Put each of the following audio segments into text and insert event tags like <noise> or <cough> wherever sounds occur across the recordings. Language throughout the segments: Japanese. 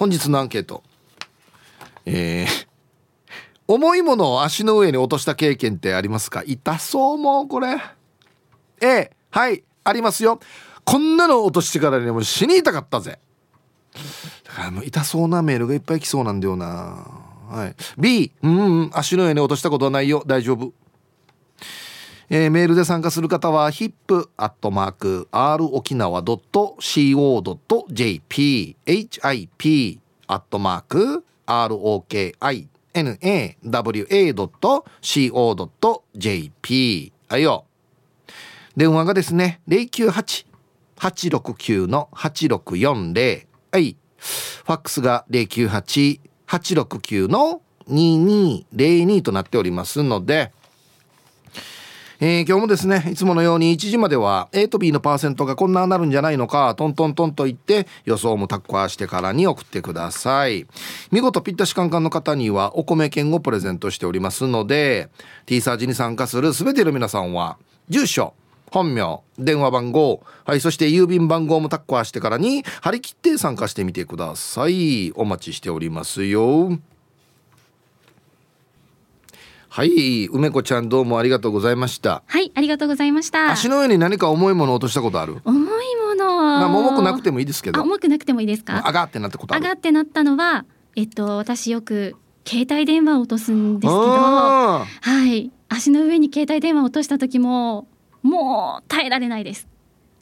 本日のアンケート。えー、重いものを足の上に落とした経験ってありますか？痛そうもうこれ。A はいありますよ。こんなの落としてからにも死に痛かったぜ。だからもう痛そうなメールがいっぱい来そうなんだよな。はい。B うん、うん、足の上に落としたことはないよ。大丈夫。えー、メールで参加する方は hip.r 沖縄 .co.jp hip アットマーク ROKINAWA.co.jp はいよ。電話がですね098-869の8640はい。ファックスが098-869の2202となっておりますのでえー、今日もですねいつものように1時までは A と B のパーセントがこんななるんじゃないのかトントントンと言って予想もタッカーしてからに送ってください。見事ピッタシカンカンの方にはお米券をプレゼントしておりますので T サージに参加する全ての皆さんは住所本名電話番号はいそして郵便番号もタッカーしてからに張り切って参加してみてください。お待ちしておりますよ。はい。梅子ちゃんどうもありがとうございました。はいありがとうございました。足の上に何か重いものを落としたことある？重いもの。まあ重くなくてもいいですけど。重くなくてもいいですか？上がってなったことあがってなったのはえっと私よく携帯電話を落とすんですけどはい。足の上に携帯電話を落とした時ももう耐えられないです。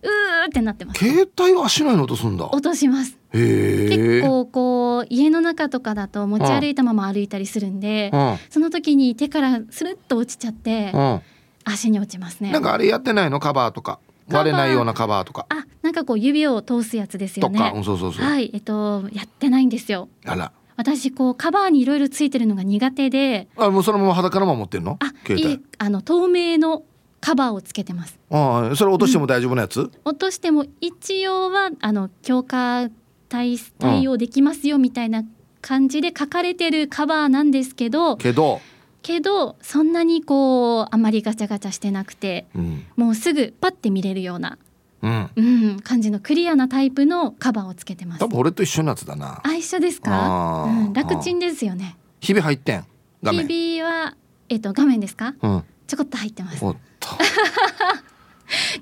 うーってなってます。携帯を足の上に落とすんだ。落とします結構こう家の中とかだと持ち歩いたまま歩いたりするんで、うん、その時に手からスルッと落ちちゃって、うん、足に落ちますね。なんかあれやってないの？カバーとか。割れないようなカバーとか。あなんかこう指を通すやつですよね。そうそうそう。はいえっとやってないんですよ。あら。私こうカバーにいろいろついてるのが苦手で。あもうそのまま裸のまま持ってるの？あいいあの透明のカバーをつけてます。ああそれ落としても大丈夫なやつ、うん、落としても一応はあの強化対対応できますよみたいな感じで書かれてるカバーなんですけどけど。けどそんなにこうあまりガチャガチャしてなくて、うん、もうすぐパッて見れるような、うん。うん、感じのクリアなタイプのカバーをつけてます。多分俺と一緒のやつだな。あ一緒ですか、うん、楽ちんですよね。日々入ってん。画面。日々はえっと画面ですか、うん、ちょこっと入ってます。<laughs>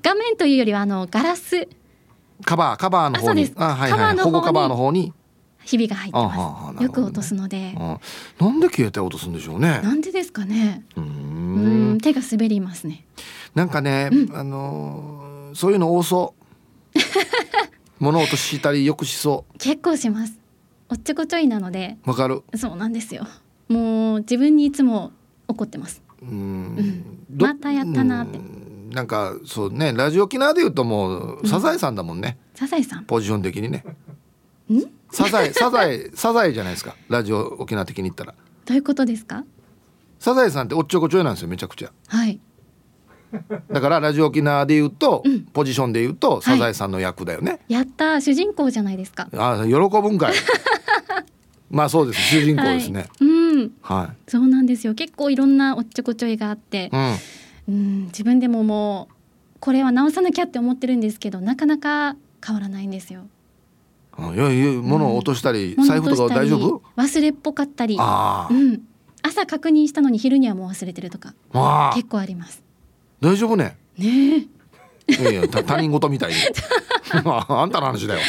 画面というよりはあのガラスカバーカバーの方にあはいはい。保護カバーの方に。ひびが入ってます、ね、よく落とすので、なんで携帯落とすんでしょうね。なんでですかね。うん。手が滑りますね。なんかね、うん、あのー、そういうの多そう。<laughs> 物落としたりよくしそう。結構します。おっちょこちょいなので。わかる。そうなんですよ。もう自分にいつも怒ってます。うん、またやったなってなんかそうねラジオ沖縄でいうともうサザエさんだもんね、サザエさん？ポジション的にね。サザエ <laughs> サザエサザエじゃないですか。ラジオ沖縄的に言ったら。どういうことですか？サザエさんっておっちょこちょいなんですよめちゃくちゃ。はい。だからラジオ沖縄で言うと、うん、ポジションで言うとサザエさんの役だよね、はい、やった主人公じゃないですか。あ喜ぶんかい。<laughs> まあそうです。主人公ですね、はい、うん。はい。そうなんですよ。結構いろんなおっちょこちょいがあって、うんうん自分でももうこれは直さなきゃって思ってるんですけどなかなか変わらないんですよ。いやいや物を落としたり、うん、財布とか大丈夫？忘れっぽかったり、うん、朝確認したのに昼にはもう忘れてるとか結構あります。大丈夫ね。ねいやいや他人事みたいに <laughs> あんたの話だよ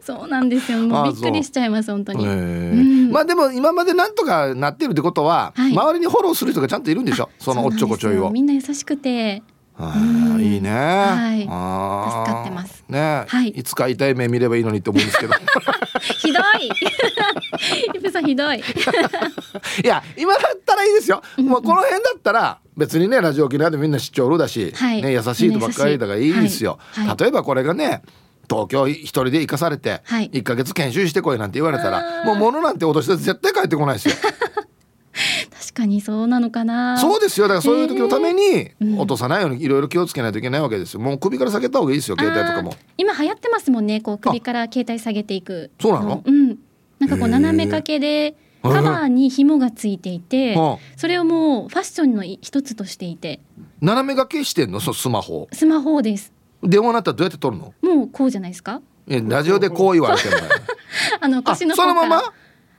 そうなんですよ <laughs> もうびっくりしちゃいます本当に、うん、まあでも今までなんとかなってるってことは、はい、周りにフォローする人がちゃんといるんでしょ？そのおっちょこちょいをみんな優しくてあいいね。はい。助かってます。ね、はい。いつか痛い目見ればいいのにって思うんですけど。<laughs> ひどい。ひどい。いや、今だったらいいですよ。もうこの辺だったら、別にね、ラジオ沖縄でみんな視聴るだし、はい、ね、優しいとばっかりだからいいですよ。はいはい、例えばこれがね。東京一人で行かされて、一ヶ月研修してこいなんて言われたら、もう物なんて落として絶対帰ってこないですよ。<laughs> 確かにそうなのかな。そうですよ。だからそういう時のために落とさないようにいろいろ気をつけないといけないわけですよ。もう首から下げた方がいいですよ。携帯とかも。今流行ってますもんね。こう首から携帯下げていく。そうなの？うん。なんかこう斜め掛けでカバーに紐がついていて、それをもうファッションの一つとしていて。斜め掛けしてんの？そスマホスマホです。電話なったらどうやって取るの？もうこうじゃないですか？ラジオでこう言われても。<laughs> あの腰のそのまま？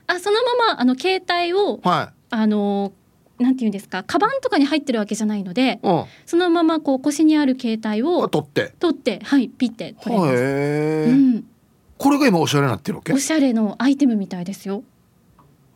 あそのままあの携帯をはあのなんていうんですか？カバンとかに入ってるわけじゃないのでいうん。そのままこう腰にある携帯を取って。取ってはいピッて取れます、へうえ、ん、これが今おしゃれになってるわけ？おしゃれのアイテムみたいですよ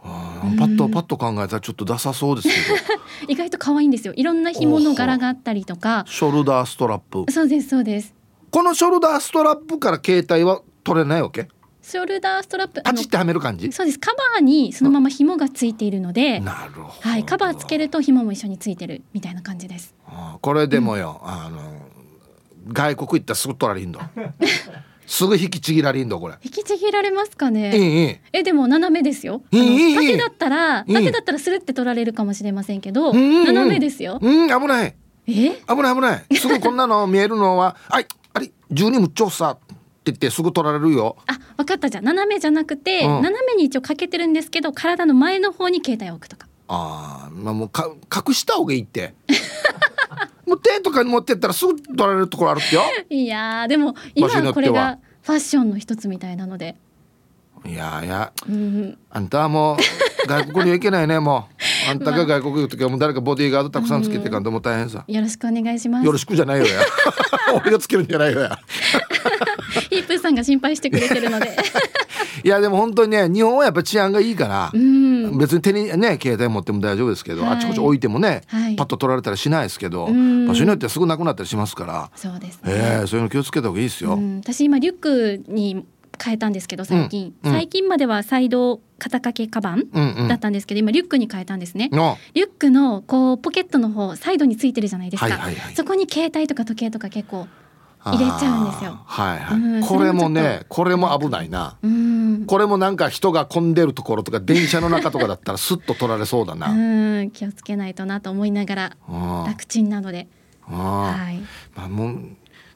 パッとパッと考えたらちょっとダサそうですけど。<laughs> 意外と可愛いんですよ。いろんな紐の柄があったりとか。ショルダーストラップ。そうですそうです。このショルダーストラップから携帯は取れないわけ？ショルダーストラップパチってはめる感じ？そうです。カバーにそのまま紐がついているので、なるほど、はい、カバーつけると紐も一緒についてるみたいな感じです。これでもよ、あの外国行ったらすぐ取られんだ <laughs> すぐ引きちぎられんだこれ。引きちぎられますかいね？いいいえ。でも斜めですよ。縦だったら縦だったらスルって取られるかもしれませんけど、斜めですよ。うん危ない。え？危ない危ない。すぐこんなの見えるのは「はいあれ？12むっちょさ」って言ってすぐ取られるよ。あ分かった。じゃん斜めじゃなくて、うん。斜めに一応かけてるんですけど体の前の方に携帯を置くとか。ああまあもうか隠した方がいいって <laughs> もう手とかに持ってったらすぐ取られるところあるってよ。<laughs> いやーでも今これがファッションの一つみたいなので。いやいや。うん、あんたはもう外国には行けないねもう。あんたが外国行く時はもう誰かボディーガードたくさんつけていかんともう大変さ。よろしくお願いします。よ。ろしくじゃないよや。<laughs> 俺がつけるんじゃないよや。ヒープーさんが心配してくれてるので。<laughs> いやでも本当にね日本はやっぱ治安がいいから、うん。別に手にね携帯持っても大丈夫ですけど、はい。あちこち置いてもね、はい。パッと取られたりしないですけど、うん。場所によってはすぐなくなったりしますから、そうですね。ええそういうの気をつけた方がいいですよ。うん、私今リュックに変えたんですけど最近、うん。うん。最近まではサイド肩掛けカバンうんうん。だったんですけど、今リュックに変えたんですね、のリュックのこうポケットの方サイドについてるじゃないですか、はいはいはい。そこに携帯とか時計とか結構入れちゃうんですよ。はいはい、うんこれもねこれも危ないな。うん。これもなんか人が混んでるところとか電車の中とかだったらスッと取られそうだな。うん気をつけないとなと思いながらうん。楽ちんなので。うん。はい。まあもう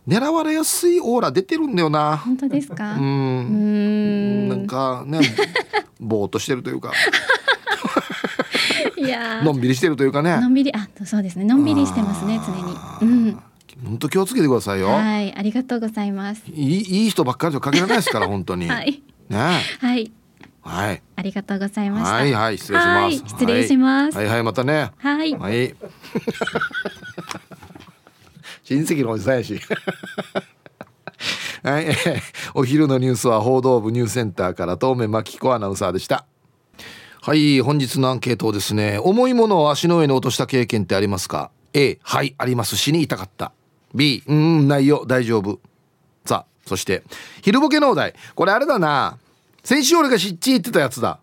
狙われやすいオーラ出てるんだよな。本当ですか？う。うんん。なんかね <laughs> ぼーっとしてるというか。いやー。のんびりしてるというかね。のんびりあそうですね。のんびりしてますね常に。うん本当気をつけてくださいよ。はいありがとうございますいいいい人ばっかりじゃ限らないですから本当に。<laughs> はいねはいはいありがとうございましたはいはい失礼します。はい失礼しますはいはいまたね。はいはい。<laughs> 親戚のおじさんやし。<laughs> はい、えーお昼のニュースは報道部ニュースセンターから東目真紀子アナウンサーでした。はい、本日のアンケートをですね、重いものを足の上に落とした経験ってありますか ?A、はい、あります。死に痛かった。B、うん、ないよ、大丈夫。さあ、そして、昼ボケのお題。これあれだな。先週俺がしっち言ってたやつだ。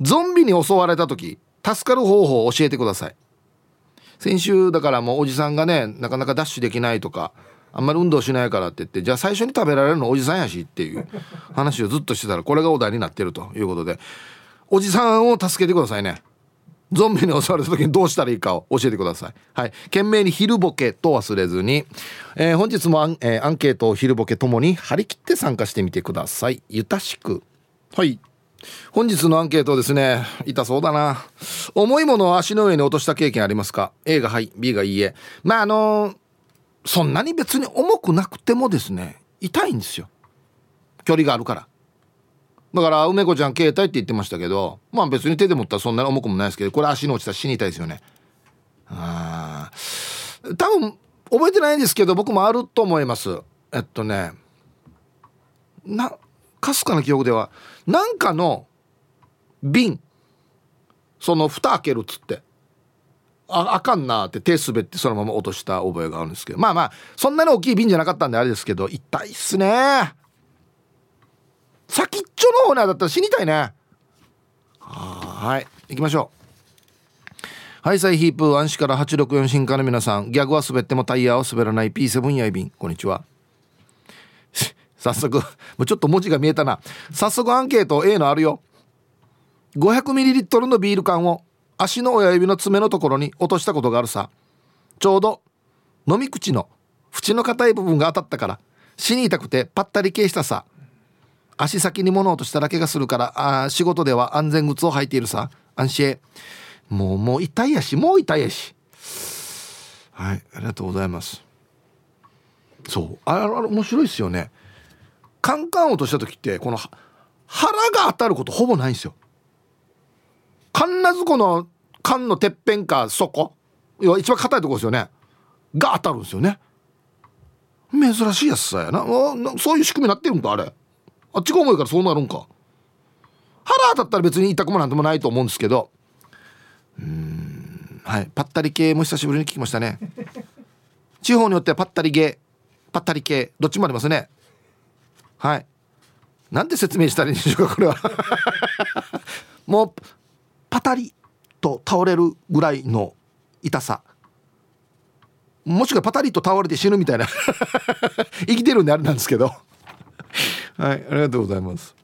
ゾンビに襲われた時、助かる方法を教えてください。先週だからもうおじさんがねなかなかダッシュできないとかあんまり運動しないからって言ってじゃあ最初に食べられるのおじさんやしっていう <laughs> 話をずっとしてたらこれがお題になってるということでおじさんを助けてくださいねゾンビに襲われた時にどうしたらいいかを教えてください。はい。懸命に昼ボケと忘れずに、えー本日もアン,、えーアンケートを昼ボケともに張り切って参加してみてください。ゆたしく。はい。本日のアンケートですね痛そうだな。重いものを足の上に落とした経験ありますか？A がはい B がいいえ。まああのそんなに別に重くなくてもですね痛いんですよ。距離があるから。だから梅子ちゃん携帯って言ってましたけどまあ別に手で持ったらそんなに重くもないですけどこれ足に落ちたら死に痛いですよね。あー。多分覚えてないんですけど僕もあると思います。えっとね。なかすかな記憶ではなんかの瓶その蓋開けるっつってああかんなって手滑ってそのまま落とした覚えがあるんですけど。まあまあそんなに大きい瓶じゃなかったんであれですけど痛いっすね先っちょの方ねだったら死にたいね。はい。行きましょう。はいサイヒープー安市から864進化の皆さん。ギャグは滑ってもタイヤは滑らない。P7 やいびん。こんにちは。<laughs> 早速もうちょっと文字が見えたな。早速アンケート A のあるよ。500ml のビール缶を足の親指の爪のところに落としたことがあるさ。ちょうど飲み口の縁の硬い部分が当たったから死に痛くてパッタリ系したさ。足先に物を落としただけがするからあ仕事では安全靴を履いているさ。安心もうもう痛いやしもう痛いやし。はいありがとうございます。そう。あれあれ面白いですよね。カンカン落とした時ってこの腹が当たることほぼないんですよ。必ずこの缶のてっぺんか底要は一番硬いとこですよね。が当たるんですよね。珍しいやつさやな。そういう仕組みになってるんかあれ。あっちが重いからそうなるんか。腹当たったら別に痛くもなんともないと思うんですけど。うん。はい。パッタリ系も久しぶりに聞きましたね。地方によってはパッタリ系パッタリ系どっちもありますね。はい。なんで説明したらいいんでしょうかこれは。<laughs> もうパタリと倒れるぐらいの痛さ。もしくはパタリと倒れて死ぬみたいな。<laughs> 生きてるんであれなんですけど。はいありがとうございます。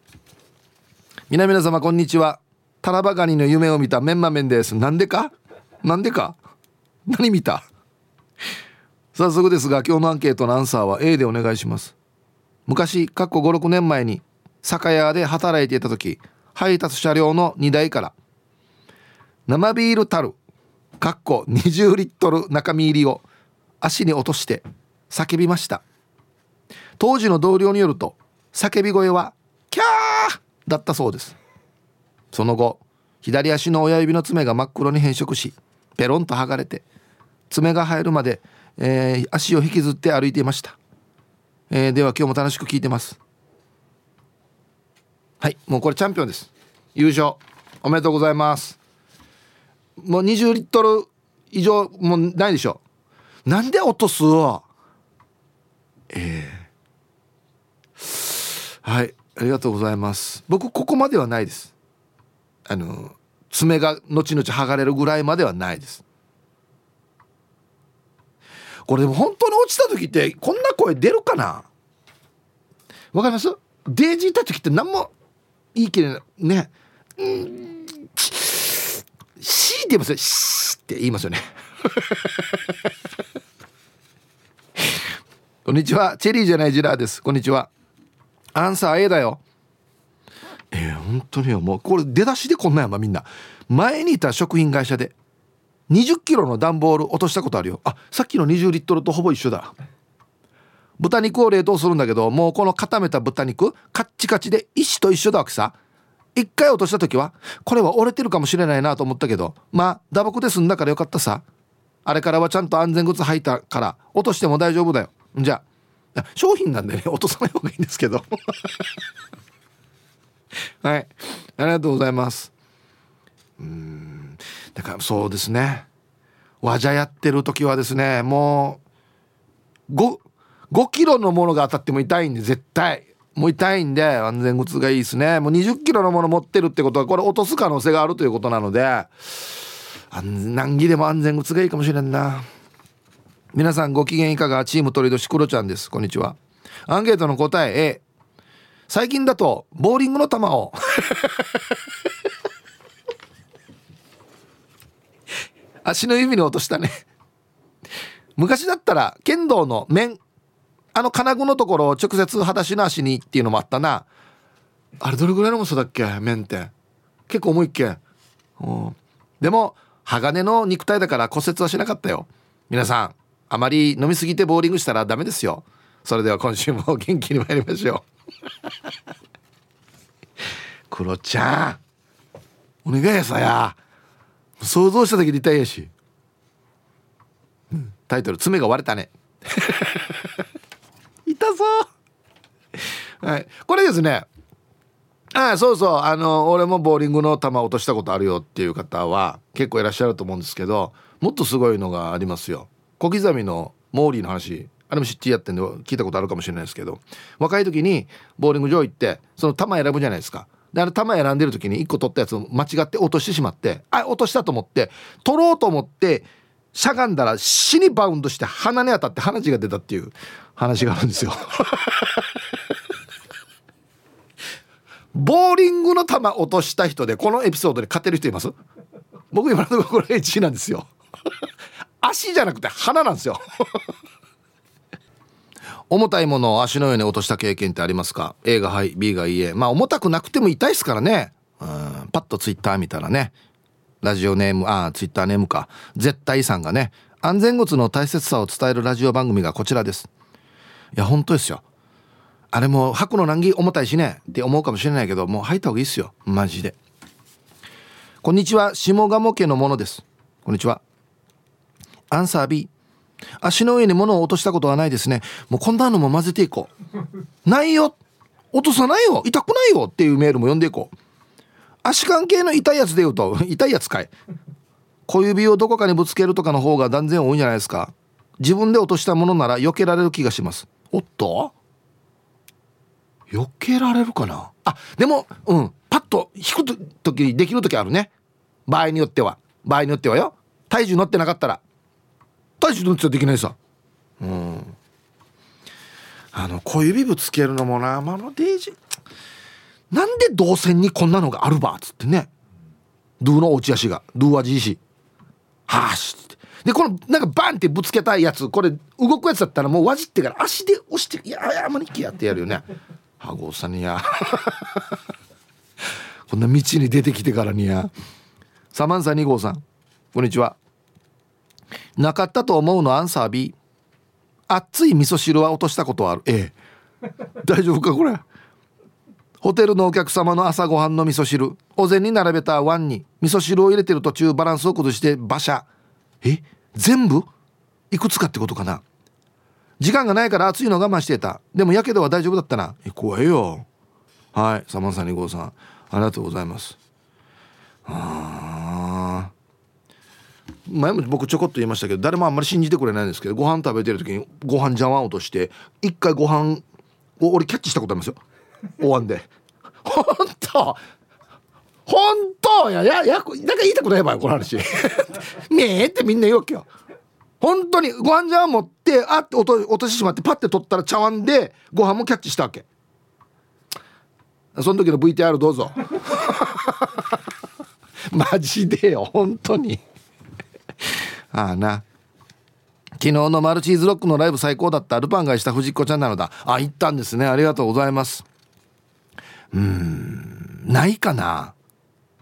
皆々様こんにちは。タラバガニの夢を見たメンマメンです。なんでか？なんでか？何見た？早速ですが今日のアンケートのアンサーは A でお願いします。昔かっこ56年前に酒屋で働いていた時配達車両の荷台から生ビール樽かっこ20リットル中身入りを足に落として叫びました。当時の同僚によると叫び声は「キャー!」だったそうです。その後左足の親指の爪が真っ黒に変色しペロンと剥がれて爪が入るまで、えー、足を引きずって歩いていました、えー、では今日も楽しく聞いてます。はいもうこれチャンピオンです。優勝おめでとうございます。もう20リットル以上もうないでしょ。なんで落とす？ええー、はいありがとうございます。僕ここまではないです。あの爪が後々剥がれるぐらいまではないです。これでも本当に落ちた時ってこんな声出るかな？わかります？デージいた時って何もいいけどね。うんシーって言いますよ。シーって言いますよね。<laughs> こんにちは。チェリーじゃないジラーです。こんにちはアンサー A だよ。えー、本当によもうこれ出だしでこんなんやまみんな。前にいた食品会社で20キロの段ボール落としたことあるよ。あさっきの20リットルとほぼ一緒だ。豚肉を冷凍するんだけどもうこの固めた豚肉カッチカチで石と一緒だわけさ。一回落とした時はこれは折れてるかもしれないなと思ったけどまあ打撲で済んだからよかったさ。あれからはちゃんと安全靴履いたから落としても大丈夫だよ。じゃあ商品なんでね <laughs> 落とさない方がいいんですけど。<laughs> はい。ありがとうございます。うん。だからそうですね。和じゃやってる時はですねもう 5, 5キロのものが当たっても痛いんで絶対。もう痛いんで安全靴がいいですね。もう20キロのもの持ってるってことはこれ落とす可能性があるということなので難儀でも安全靴がいいかもしれんな。皆さんご機嫌いかが？チーム鳥年クロちゃんです。こんにちは。アンケートの答え A 最近だとボーリングの球を。<laughs> 足の指に落としたね。昔だったら剣道の面。あの金具のところを直接裸足の足にっていうのもあったな。あれどれぐらいの重さだっけ？面って。結構重いっけ、でも鋼の肉体だから骨折はしなかったよ。皆さんあまり飲みすぎてボーリングしたらダメですよ。それでは今週も元気に参りましょう。<laughs> クロちゃんお願いやさや。想像した時で痛いやし、うん、タイトル「爪が割れたね」<laughs> 痛そう。はい。これですね。ああそうそう。あの俺もボーリングの球落としたことあるよっていう方は結構いらっしゃると思うんですけどもっとすごいのがありますよ。小刻みのモーリーの話あれも知ってやってんで聞いたことあるかもしれないですけど若い時にボーリング場行ってその球選ぶじゃないですか。であの球選んでる時に1個取ったやつを間違って落としてしまってあ落としたと思って取ろうと思ってしゃがんだら死にバウンドして鼻に当たって鼻血が出たっていう話があるんですよ。<laughs> ボーリングの球落とした人でこのエピソードで勝てる人います？僕今のところ1位なんですよ。足じゃなくて鼻なんですよ。<laughs> 重たいものを足の上に落とした経験ってありますか？A がはい B がいいえ。まあ重たくなくても痛いですからね。うんパッとツイッター見たらね。ラジオネームああツイッターネームか。絶対さんがね。安全靴の大切さを伝えるラジオ番組がこちらです。いや本当ですよ。あれも履くの難儀重たいしね。って思うかもしれないけどもう履いた方がいいっすよ。マジで。こんにちは。下鴨家のものです。こんにちは。アンサー B 足の上に物を落としたことはないですね。もうこんなのも混ぜていこう。ないよ。落とさないよ。痛くないよ。っていうメールも読んでいこう。足関係の痛いやつで言うと痛いやつかい。小指をどこかにぶつけるとかの方が断然多いんじゃないですか。自分で落としたものなら避けられる気がします。おっと？避けられるかな？あでもうん。パッと引く時できる時あるね。場合によっては。場合によってはよ。体重乗ってなかったら。体重乗ってできないさ。うん。あの小指ぶつけるのもな。あのデージ。なんで動線にこんなのがあるばっつってね。ドゥの落ち足が。ドゥはじいし。はあしって。でこのなんかバンってぶつけたいやつ。これ動くやつだったらもうわじってから足で押して「いやあまりきや」ってやるよね。はごさにや。<laughs> こんな道に出てきてからにや。サマンサ2号さん。こんにちは。なかったと思うのアンサー B 熱い味噌汁は落としたことはある。え <laughs> 大丈夫かこれ？ホテルのお客様の朝ごはんの味噌汁。お膳に並べた碗に味噌汁を入れてる途中バランスを崩して馬車。え？全部？いくつかってことかな。時間がないから熱いの我慢してた。でもやけどは大丈夫だったな。え怖いよ。はいサマンサ2号さん。ありがとうございます。あ前も僕ちょこっと言いましたけど誰もあんまり信じてくれないんですけどご飯食べてる時にご飯茶碗落として一回ご飯を俺キャッチしたことありますよ。お椀で。本当！本当！やややなんか言いたくない場合この話。ねえってみんな言うわけよ。本当にご飯茶碗持ってあって落と落としてしまってパッて取ったら茶碗でご飯もキャッチしたわけ。その時の VTR どうぞ。マジでよ本当に。ああな。昨日のマルチーズロックのライブ最高だった。ルパンがした藤子ちゃんなのだ。あ行ったんですね。ありがとうございます。うん。ないかな。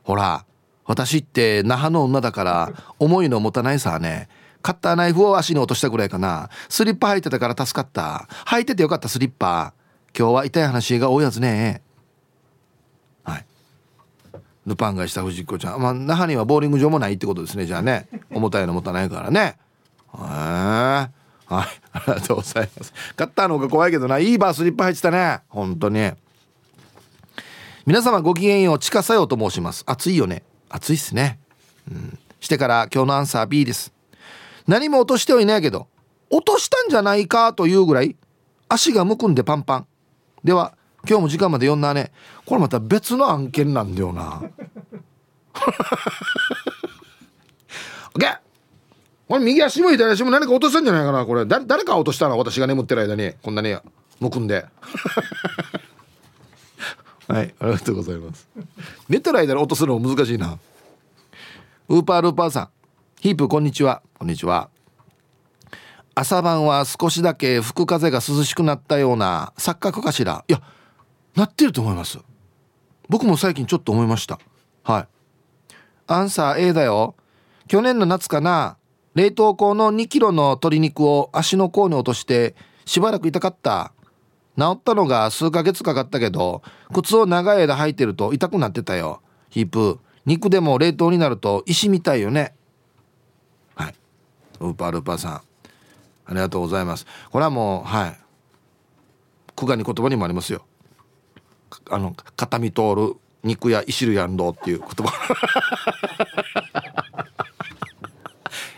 ほら。私って那覇の女だから重いの持たないさね。カッターナイフを足に落としたぐらいかな。スリッパ履いてたから助かった。履いててよかったスリッパ。今日は痛い話が多いやつね。ルパンがした藤子ちゃん。まあ那覇にはボーリング場もないってことですね。じゃあね。重たいの持たないからね。へえはい。ありがとうございます。カッターの方が怖いけどな。いいバースリッパ入ってたね。本当に。皆様ごきげんよう地下作用と申します。暑いよね。暑いっすね。うん。してから今日のアンサー B です。何も落としてはいないけど落としたんじゃないかというぐらい足がむくんでパンパン。では今日も時間まで読んだね。これまた別の案件なんだよな。<laughs> OK これ右足も左足も何か落としたんじゃないかなこれ。誰誰か落としたの？私が眠ってる間に。こんなにむくんで。<laughs> はいありがとうございます。寝てる間に落とすの難しいな。ウーパールーパーさん。ヒープこんにちは。こんにちは。朝晩は少しだけ吹く風が涼しくなったような錯覚かしら？いやなってると思います。僕も最近ちょっと思いました。はい。アンサー A だよ。去年の夏かな冷凍庫の2キロの鶏肉を足の甲に落としてしばらく痛かった。治ったのが数ヶ月かかったけど靴を長い間履いてると痛くなってたよ。ヒープ肉でも冷凍になると石みたいよね。はい。ウーパールーパーさん。ありがとうございます。これはもうはい。久我に言葉にもありますよ。あの片身通る肉や石るやんどうっていう言葉。<laughs>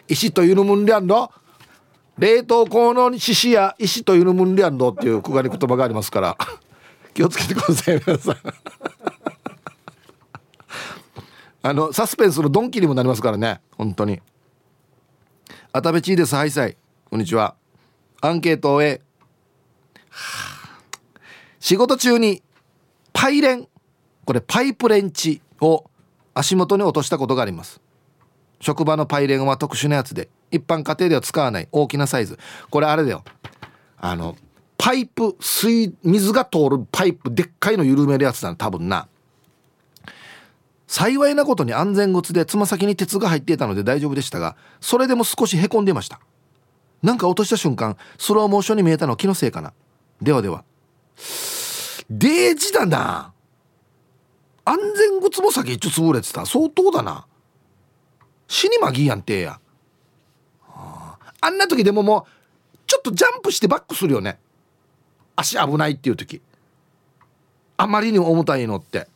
石というのもんりゃんど。冷凍庫の獅子や石というのもんりゃんどっていうくがり言葉がありますから。<laughs> 気をつけてください皆さん。<laughs> あのサスペンスのドンキにもなりますからね。本当に。あたべちーです。はいさい。こんにちは。アンケートを終え。仕事中にパイレンこれパイプレンチを足元に落としたことがあります。職場のパイレンは特殊なやつで一般家庭では使わない。大きなサイズ。これあれだよ。あのパイプ水水が通るパイプでっかいの緩めるやつだな多分な。幸いなことに安全靴でつま先に鉄が入っていたので大丈夫でしたがそれでも少しへこんでました。なんか落とした瞬間スローモーションに見えたのは気のせいかな。ではでは。デージだな。安全靴も先一応潰れてた。相当だな。死にまぎやんてや。あんな時でももうちょっとジャンプしてバックするよね。足危ないっていう時。あまりにも重たいのって。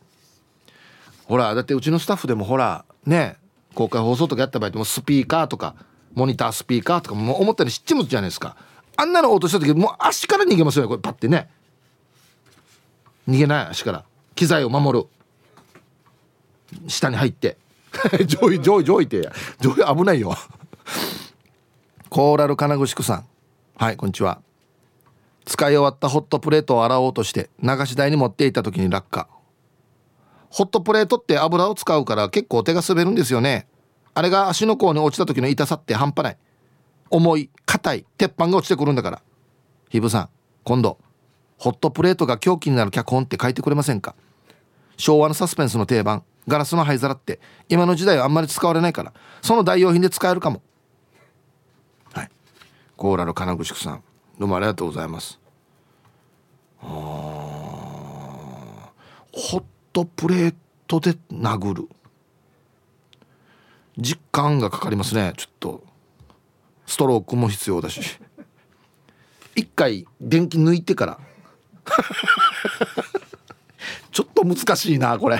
ほらだってうちのスタッフでもほらね公開放送とかやった場合でもスピーカーとかモニタースピーカーとかも思ったりしっちむじゃないですか。あんなの落とした時もう足から逃げますよこれ。パッてね。逃げない足から機材を守る。下に入って。<laughs> 上位上位上位って上位危ないよ。コーラル金具宿さん。はいこんにちは。使い終わったホットプレートを洗おうとして流し台に持っていた時に落下。ホットプレートって油を使うから結構手が滑るんですよね。あれが足の甲に落ちた時の痛さって半端ない。重い硬い鉄板が落ちてくるんだから。ひぶさん今度。ホットプレートが凶器になる脚本って書いてくれませんか？昭和のサスペンスの定番。ガラスの灰皿って。今の時代はあんまり使われないから。その代用品で使えるかも。はい。コーラル金具宿さん。どうもありがとうございます。あホットプレートで殴る。実感がかかりますね。ちょっと。ストロークも必要だし。一回電気抜いてから。<laughs> ちょっと難しいなこれ。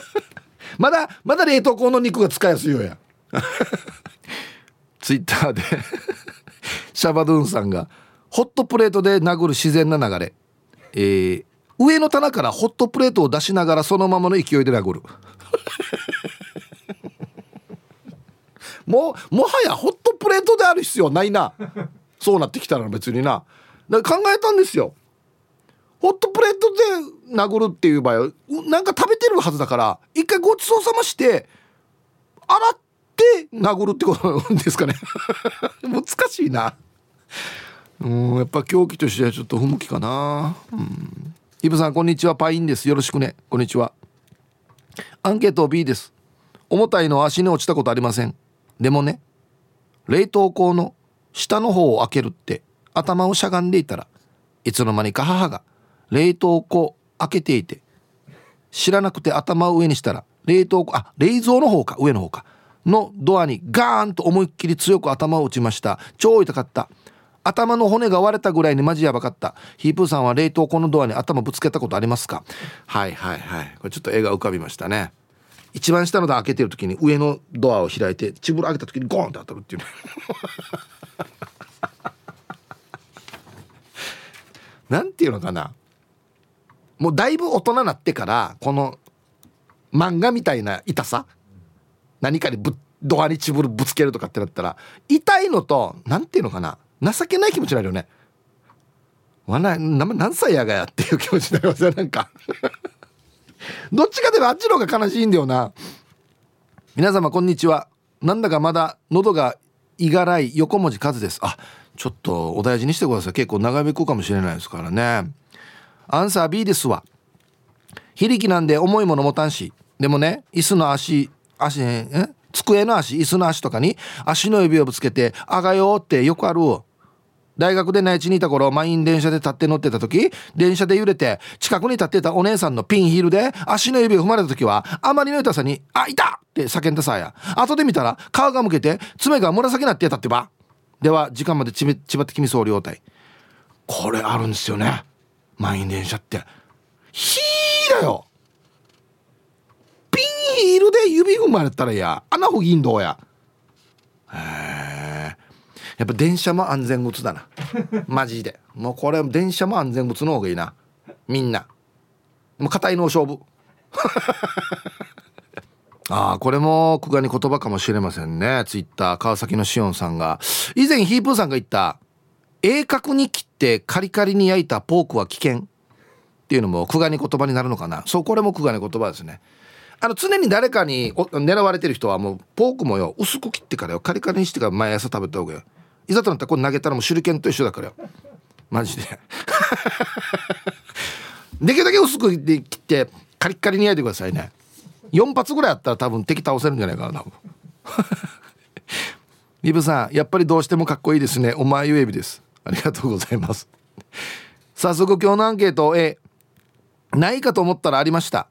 <laughs> まだまだ冷凍庫の肉が使いやすいよや。<laughs> ツイッターでシャバドゥンさんがホットプレートで殴る自然な流れ。えー、上の棚からホットプレートを出しながらそのままの勢いで殴る。もうもはやホットプレートである必要ないな。そうなってきたら別にな。ら考えたんですよ。ホットプレートで殴るっていう場合はなんか食べてるはずだから一回ごちそうさまして洗って殴るってことですかね。<laughs> 難しいな。うんやっぱ狂気としてはちょっと不向きかな。うん。イブさんこんにちは。パインです。よろしくね。こんにちは。アンケート B です。重たいの足に落ちたことありません。でもね冷凍庫の下の方を開けるって頭をしゃがんでいたらいつの間にか母が冷凍庫開けていて知らなくて頭を上にしたら冷凍庫あ冷蔵の方か上の方かのドアにガーンと思いっきり強く頭を打ちました。超痛かった。頭の骨が割れたぐらいにマジやばかった。ヒープーさんは冷凍庫のドアに頭ぶつけたことありますか？はいはいはい。これちょっと絵が浮かびましたね。一番下のドア開けてる時に上のドアを開いてチブル開けた時にゴーンって当たるっていうね。<laughs> なんていうのかな？もうだいぶ大人なってからこの漫画みたいな痛さ何かにぶドアにチブルぶつけるとかってなったら痛いのと何ていうのかな情けない気持ちになるよね。わな何歳やがやっていう気持ちになりますよ <laughs> なんか。どっちかでもあっちの方が悲しいんだよな。皆様こんにちは。なんだかまだ喉がいがらい横文字数です。あちょっとお大事にしてください。結構長引くかもしれないですからね。アンサー B ですわ。非力なんで重いもの持たんし。でもね椅子の足足え？机の足椅子の足とかに足の指をぶつけて「あがよ」ってよくある大学で内地にいた頃満員電車で立って乗ってた時電車で揺れて近くに立ってたお姉さんのピンヒールで足の指を踏まれた時はあまりの痛さに「あいた!」って叫んださや。後で見たら皮がむけて爪が紫になってたってば。では時間までちめちばってきみそう両体これあるんですよね。満員電車って。ヒーだよ。ピンヒールで指踏まれたらや。穴ほぎんどうや。へえやっぱ電車も安全靴だな。<laughs> マジで。もうこれ電車も安全靴の方がいいな。みんな。もう硬いの勝負。<laughs> ああこれも久我に言葉かもしれませんね。ツイッター川崎のしおんさんが。以前ヒープーさんが言った鋭角に切ってカリカリに焼いたポークは危険っていうのも久我に言葉になるのかな。そうこれも久我に言葉ですね。あの常に誰かに狙われてる人はもうポークもよ薄く切ってからよ。カリカリにしてから毎朝食べた方がよ。いざとなったらこれ投げたらもう手裏剣と一緒だからよ。マジで。<laughs> できるだけ薄く切ってカリカリに焼いてくださいね。4発ぐらいあったら多分敵倒せるんじゃないかな。多 <laughs> 分リブさんやっぱりどうしてもかっこいいですね。お前ゆえびです。ありがとうございます。早速今日のアンケート A ないかと思ったらありました。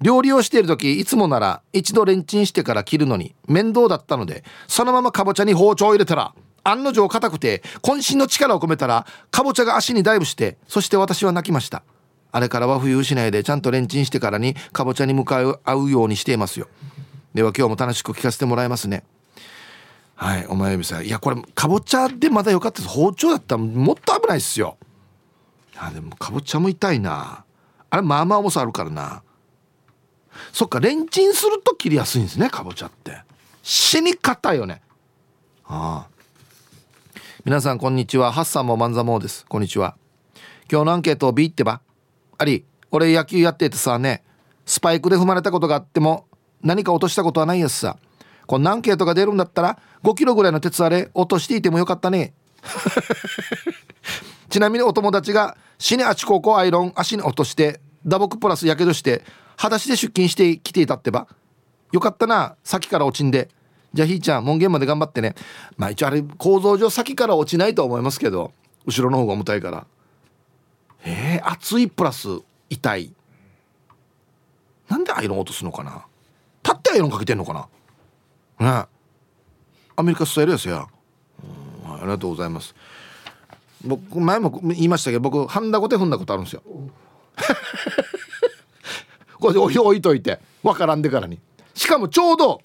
料理をしている時いつもなら一度レンチンしてから切るのに面倒だったのでそのままかぼちゃに包丁を入れたら案の定硬くて渾身の力を込めたらかぼちゃが足にダイブしてそして私は泣きました。あれからは冬しないでちゃんとレンチンしてからにかぼちゃに向かう合うようにしていますよ。では今日も楽しく聞かせてもらいますね。はいお前指さんいやこれかぼちゃでまだよかったです。包丁だったらもっと危ないっすよ。あでもかぼちゃも痛いな。あれまあまあ重さあるからな。そっかレンチンすると切りやすいんですねかぼちゃって。死に硬いよね。ああ。皆さんこんにちは。ハッサンもマンザモーです。こんにちは。今日のアンケートを B ってば。あり俺野球やっててさね。スパイクで踏まれたことがあっても何か落としたことはないやつさ。こんなアンケートが出るんだったら5キロぐらいの鉄あれ落としていてもよかったね。<laughs> ちなみにお友達が死にあちここアイロン足に落として打撲プラスやけどして裸足で出勤してきていたってばよかったな先から落ちんで。じゃあひーちゃん門限まで頑張ってね。まあ一応あれ構造上先から落ちないと思いますけど後ろの方が重たいから。えー、熱いプラス痛い。なんでアイロン落とすのかな？立ってアイロンかけてんのかな？アメリカスタイルですよ、ありがとうございます。僕前も言いましたけど僕ハンダゴテ踏んだことあるんですよ。<laughs> これ置いといて分からんでからに。しかもちょうど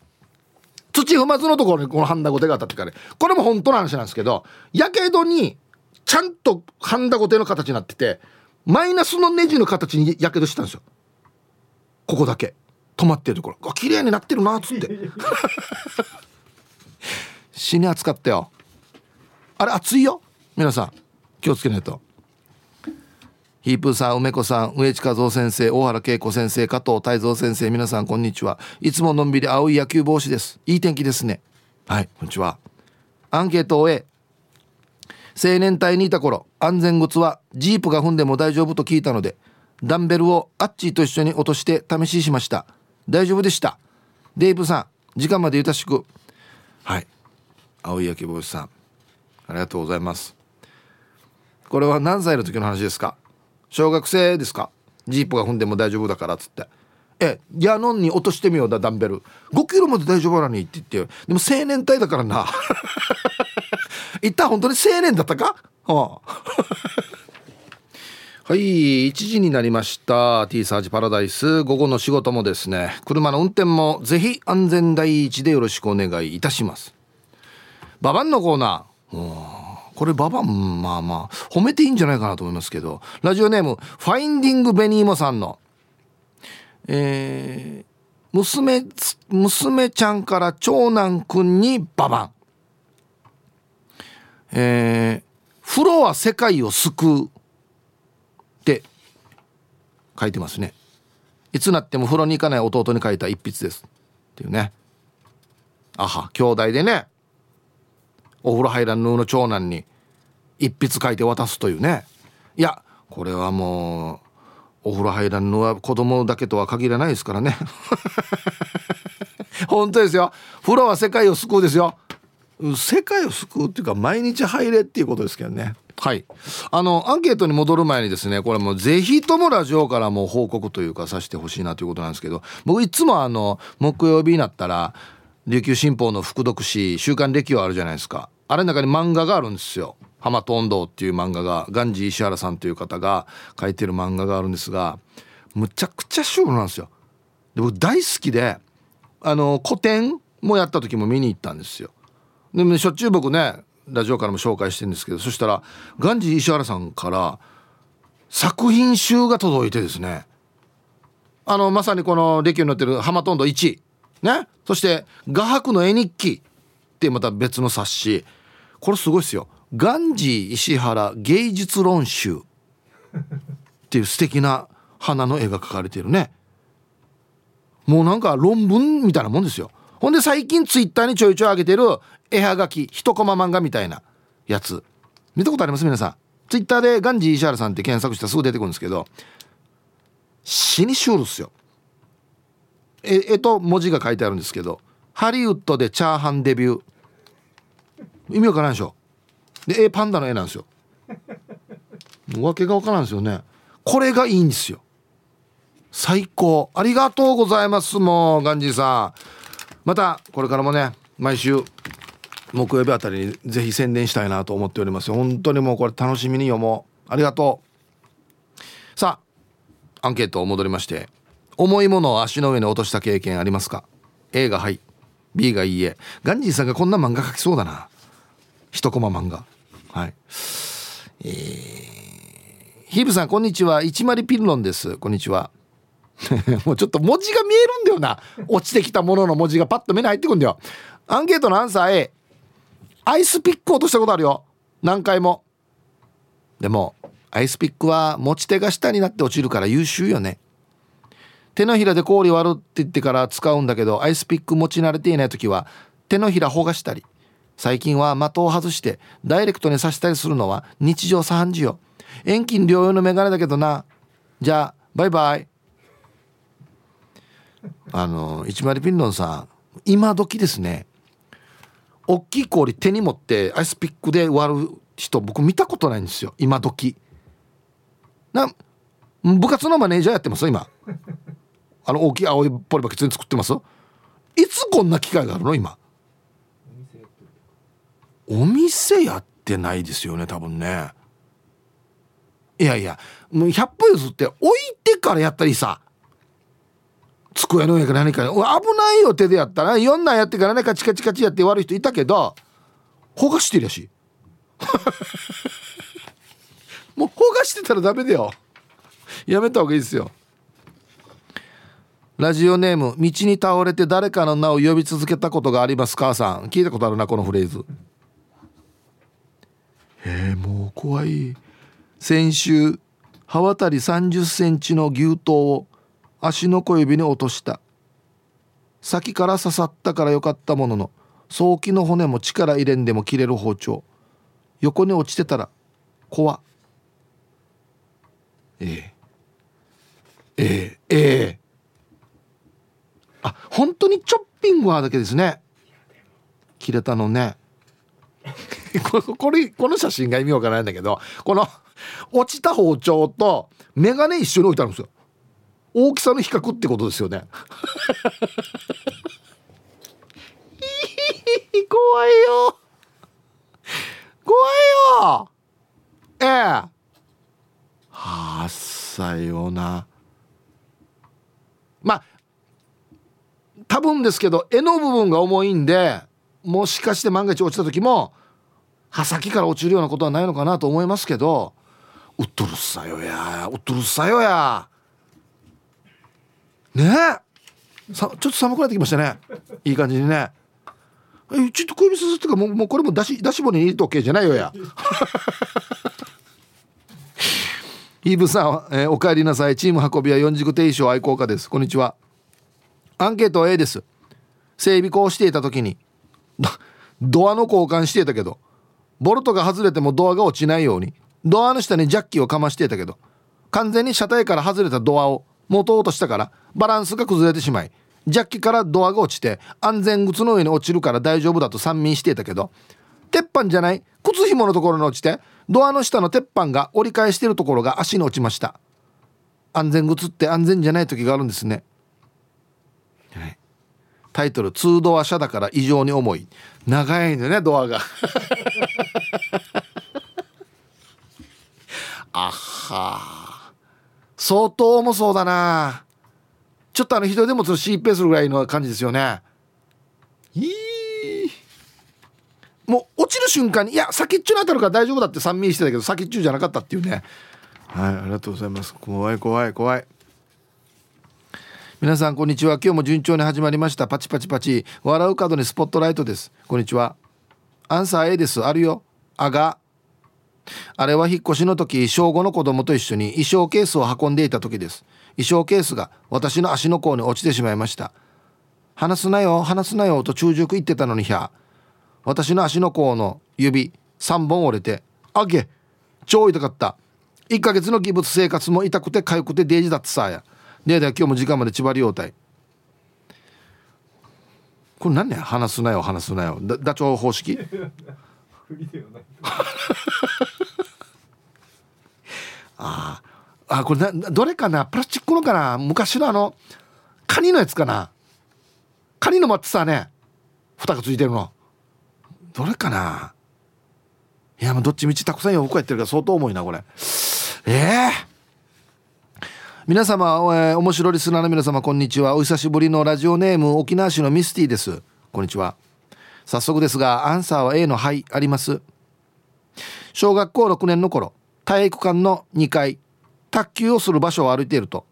土踏まずのところにこのハンダゴテが当たってから。これも本当の話なんですけどやけどにちゃんとハンダゴテの形になっててマイナスのネジの形にやけどしたんですよ。ここだけ。止まってるところ。あ綺麗になってるなっつって。<laughs> 死に暑かったよ。あれ暑いよ？皆さん気をつけないと。ヒープーさん梅子さん植地和夫先生大原恵子先生加藤泰造先生皆さんこんにちは。いつものんびり青い野球帽子です。いい天気ですね。はいこんにちは。アンケートを終え青年隊にいた頃安全靴はジープが踏んでも大丈夫と聞いたのでダンベルをアッチーと一緒に落として試ししました大丈夫でした。デイブさん時間までゆたしく。はい。青い焼き帽子さんありがとうございます。これは何歳の時の話ですか？小学生ですか？ジープが踏んでも大丈夫だからっつって。えヤノンに落としてみようだダンベル。5キロまで大丈夫なのにって言ってでも青年隊だからな。<laughs> 一旦本当に青年だったか、はあ。はい1時になりました。T サージパラダイス。午後の仕事もですね車の運転もぜひ安全第一でよろしくお願いいたします。ババンのコーナー。これババンまあまあ褒めていいんじゃないかなと思いますけど。ラジオネームファインディングベニーモさんの。えー、娘娘ちゃんから長男くんにババン。えー、風呂は世界を救う。って書いてますね。いつなっても風呂に行かない弟に書いた一筆です。っていうね。あは兄弟でねお風呂入らんぬの長男に一筆書いて渡すというね。いやこれはもうお風呂入らんのは子供だけとは限らないですからね。<laughs> 本当ですよ。風呂は世界を救うですよ。世界を救うっていうか毎日入れっていうことですけどね。はい。あのアンケートに戻る前にですねこれもうぜひともラジオからも報告というかさせてほしいなということなんですけど僕いつもあの木曜日になったら琉球新報の副読誌「週刊歴」はあるじゃないですか。あれの中に漫画があるんですよ「浜と温度」っていう漫画がガンジー石原さんという方が書いてる漫画があるんですがむちゃくちゃシュールなんですよ。で僕大好きであの個展もやった時も見に行ったんですよ。でも、ね、しょっちゅう僕ねラジオからも紹介してるんですけどそしたらガンジー石原さんから作品集が届いてですね。あのまさにこの歴に載ってる「浜トンド1」ね。そして「画伯の絵日記」ってまた別の冊子。これすごいですよ「ガンジー石原芸術論集」っていう素敵な花の絵が描かれているね。もうなんか論文みたいなもんですよ。ほんで最近ツイッターにちょいちょい上げてる絵はがき一コマ漫画みたいなやつ。見たことあります？皆さん。ツイッターでガンジー石原さんって検索したらすぐ出てくるんですけど死にシュールっすよ。絵と文字が書いてあるんですけどハリウッドでチャーハンデビュー。意味わからんでしょ。で絵パンダの絵なんですよ。わけがわからんですよね。これがいいんですよ。最高。ありがとうございますもうガンジーさん。またこれからもね毎週木曜日あたりにぜひ宣伝したいなと思っております。本当にもうこれ楽しみに読もう。ありがとう。さあアンケート戻りまして重いものを足の上に落とした経験ありますか？A がはい。B がいいえ。ガンジーさんがこんな漫画描きそうだな。一コマ漫画。はい。えー、ヒブさんこんにちは。一丸ピルロンです。こんにちは。<laughs> もうちょっと文字が見えるんだよな。落ちてきたものの文字がパッと目に入ってくんだよ。アンケートのアンサー A アイスピック落としたことあるよ。何回も。でもアイスピックは持ち手が下になって落ちるから優秀よね。手のひらで氷割るって言ってから使うんだけどアイスピック持ち慣れていない時は手のひらほがしたり最近は的を外してダイレクトに刺したりするのは日常茶飯事よ。遠近療養のメガネだけどな。じゃあバイバイ。あの一丸ピンロンさん今時ですね大きい氷手に持ってアイスピックで割る人僕見たことないんですよ今時。な部活のマネージャーやってます？今。あの大きい青いポリバケツに作ってます？いつこんな機会があるの？今。お店やってないですよね多分ね。いやいやもう100歩譲って置いてからやったりさ。机の上か何か危ないよ手でやったら。4段やってからねカチカチカチやって悪い人いたけどほがしてるやし <laughs> もうほがしてたらダメだよ。やめた方がいいですよ。ラジオネーム道に倒れて誰かの名を呼び続けたことがあります母さん。聞いたことあるなこのフレーズ。えー、もう怖い。先週刃渡り30センチの牛刀を足の小指に落とした。先から刺さったからよかったものの早期の骨も力入れんでも切れる包丁。横に落ちてたら怖ええ。ええええ。あ本当にチョッピングはだけですね。切れたのね。<laughs> これこの写真が意味わからないんだけどこの落ちた包丁と眼鏡一緒に置いてあるんですよ。大きさの比較ってことですよね。<laughs> 怖いよ。怖いよ。ええ。はあさよな。まあ多分ですけど柄の部分が重いんでもしかして万が一落ちた時も刃先から落ちるようなことはないのかなと思いますけどうっとるさよや。うっとるさよや。ねえ。さちょっと寒くなってきましたね。いい感じにね。ちょっと小指すすってかもうもうこれもだしだし骨に入れとけじゃないよや。<laughs> イーブさん、えー、お帰りなさい。チーム運びは四軸定称愛好家です。こんにちは。アンケートは A です。整備工をしていた時にドアの交換してたけどボルトが外れてもドアが落ちないようにドアの下にジャッキをかましてたけど完全に車体から外れたドアを持とうとしたからバランスが崩れてしまいジャッキからドアが落ちて安全靴の上に落ちるから大丈夫だと三民していたけど鉄板じゃない靴紐のところに落ちてドアの下の鉄板が折り返してるところが足に落ちました。安全靴って安全じゃない時があるんですね、はい、タイトル「2ドア車だから異常に重い」長いんだねドアが。<laughs> あは相当重そうだな。ちょっとあの人でもちょっと C ペースぐらいの感じですよね。いい。もう落ちる瞬間にいや先っちょに当たるから大丈夫だって三味してたけど先っちょじゃなかったっていうね。はいありがとうございます。怖い怖い怖い。皆さんこんにちは。今日も順調に始まりました。パチパチパチ。笑う角にスポットライトです。こんにちは。アンサー A です。あるよ。あがあれは引っ越しの時小5の子供と一緒に衣装ケースを運んでいた時です衣装ケースが私の足の甲に落ちてしまいました話すなよ話すなよと中熟言ってたのにひゃ私の足の甲の指3本折れてあげ超痛かった1ヶ月の義物生活も痛くて痒くてデージだってさやでで今日も時間まで縛り容態これ何ね話すなよ話すなよダチョウ方式ああこれなどれかな？プラスチックのかな？昔のあのカニのやつかな？カニのマットさね蓋がついてるの。どれかな？いやもうどっちみちたくさん洋服やってるから相当重いなこれ。ええー、皆様、えー、面白リスナーの皆様こんにちは。お久しぶりのラジオネーム沖縄市のミスティです。こんにちは。早速ですがアンサーは A の「はい」あります。小学校6年の頃体育館の2階卓球をする場所を歩いていると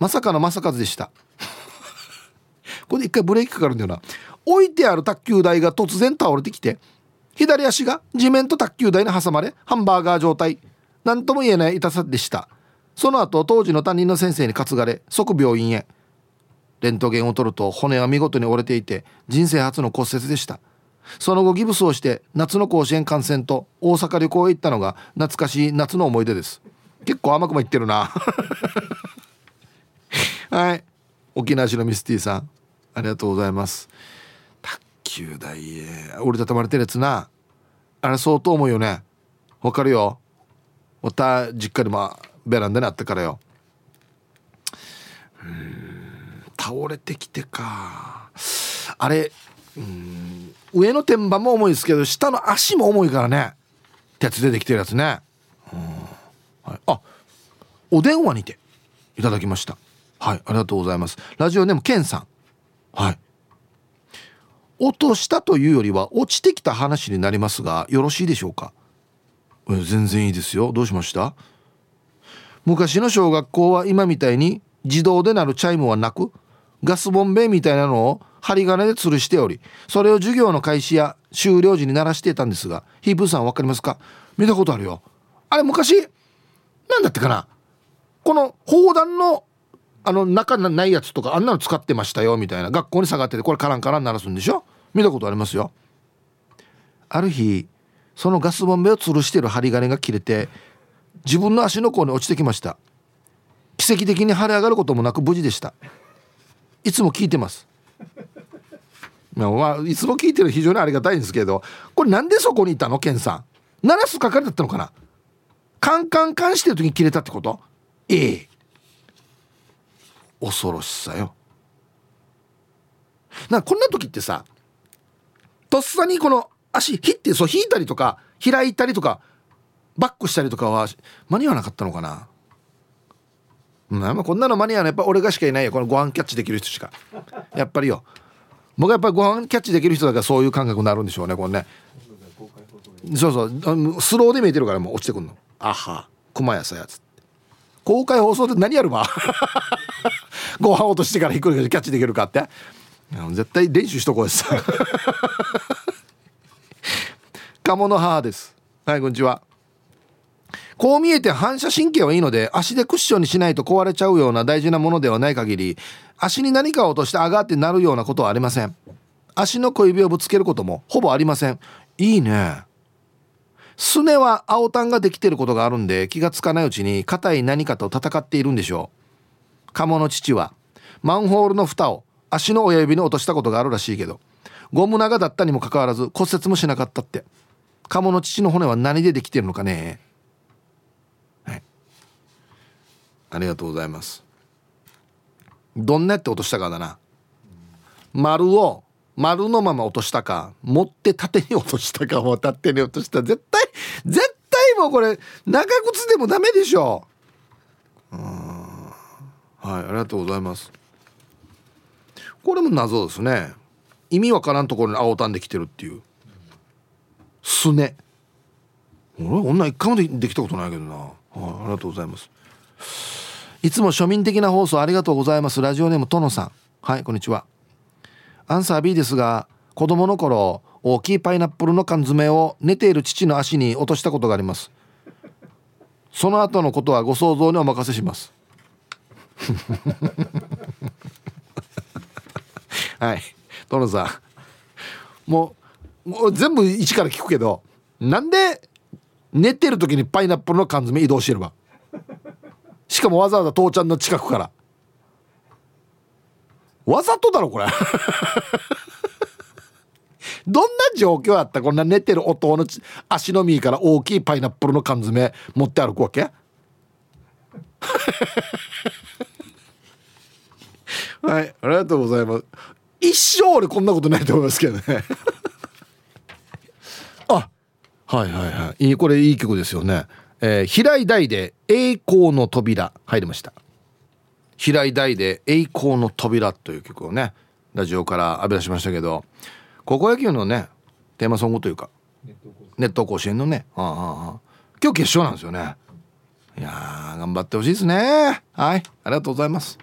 まさかの正和でした。<laughs> これで一回ブレーキかかるんだよな。置いてある卓球台が突然倒れてきて左足が地面と卓球台に挟まれハンバーガー状態。何とも言えない痛さでした。その後当時の担任の先生に担がれ即病院へ。レントゲンを取ると骨は見事に折れていて人生初の骨折でした。その後ギブスをして夏の甲子園観戦と大阪旅行へ行ったのが懐かしい夏の思い出です。結構甘くも言ってるな。<laughs> はい。沖縄市のミスティさんありがとうございます。卓球台へ折りたたまれてるやつな。あれ相当重いよね。わかるよ。また実家でもベランダにあったからよ。うん。倒れてきてか。あれうん上の天板も重いですけど下の足も重いからね。鉄でできてるやつね、はい、あお電話にていただきました。はいありがとうございます。ラジオネームケンさん。はい。落としたというよりは落ちてきた話になりますがよろしいでしょうか？全然いいですよ。どうしました？昔の小学校は今みたいに自動で鳴るチャイムはなくガスボンベみたいなのを針金で吊るしておりそれを授業の開始や終了時に鳴らしていたんですがヒープーさん分かりますか？見たことあるよ。あれ昔何だってかな？この砲弾のあの中ないやつとかあんなの使ってましたよみたいな。学校に下がっててこれカランカラン鳴らすんでしょ？見たことありますよ。ある日そのガスボンベを吊るしてる針金が切れて自分の足の甲に落ちてきました。奇跡的に腫れ上がることもなく無事でした。いつも聞いてます。まあ、いつも聞いてる非常にありがたいんですけどこれなんでそこにいたの？ケンさん。鳴らす係だったのかな？カンカンカンしてる時に切れたってこと？ええ。恐ろしさよ。なこんな時ってさとっさにこの足引ってそう引いたりとか開いたりとかバックしたりとかは間に合わなかったのかな？まあ、こんなの間に合わない。やっぱ俺がしかいないよ。このご飯キャッチできる人しか。やっぱりよ。僕はやっぱりご飯キャッチできる人だからそういう感覚になるんでしょうねこれね。そうそう。スローで見えてるからもう落ちてくんの。あは。熊やさやつ公開放送で何やるわ。<laughs> ご飯落としてからひっくり返キャッチできるかって。絶対練習しとこうです鴨の母です。はいこんにちはこう見えて反射神経はいいので足でクッションにしないと壊れちゃうような大事なものではない限り足に何かを落として上がってなるようなことはありません。足の小指をぶつけることもほぼありません。いいね。すねは青タンができてることがあるんで気がつかないうちに硬い何かと戦っているんでしょう。鴨の父はマンホールの蓋を足の親指に落としたことがあるらしいけどゴム長だったにもかかわらず骨折もしなかったって。鴨の父の骨は何でできてるのかね。ありがとうございます。どんなやって落としたかだな。丸を丸のまま落としたか持って縦に落としたかも縦に落とした。絶対絶対もうこれ長靴でもダメでしょ。うん。はいありがとうございます。これも謎ですね。意味わからんところに青たんできてるっていう。すね。俺女一回もできたことないけどな、はい、ありがとうございます。いつも庶民的な放送ありがとうございます。ラジオネームとのさん。はいこんにちは。アンサー B ですが子供の頃大きいパイナップルの缶詰を寝ている父の足に落としたことがあります。その後のことはご想像にお任せします。<laughs> はいトノさん。もうもう全部一から聞くけどなんで寝てる時にパイナップルの缶詰移動してれば？しかもわざわざ父ちゃんの近くから。わざとだろこれ。<laughs> どんな状況やったこんな寝てる弟の足の実から大きいパイナップルの缶詰持って歩くわけ？<laughs> はいありがとうございます。一生俺こんなことないと思いますけどね。<laughs> あはいはいはい。いいこれいい曲ですよね。えー、平井大で栄光の扉入りました。平井大で栄光の扉という曲をねラジオから浴び出しましたけど高校野球のねテーマソングというかネット甲子園のね。あああ今日決勝なんですよね。いや頑張ってほしいですね。はいありがとうございます。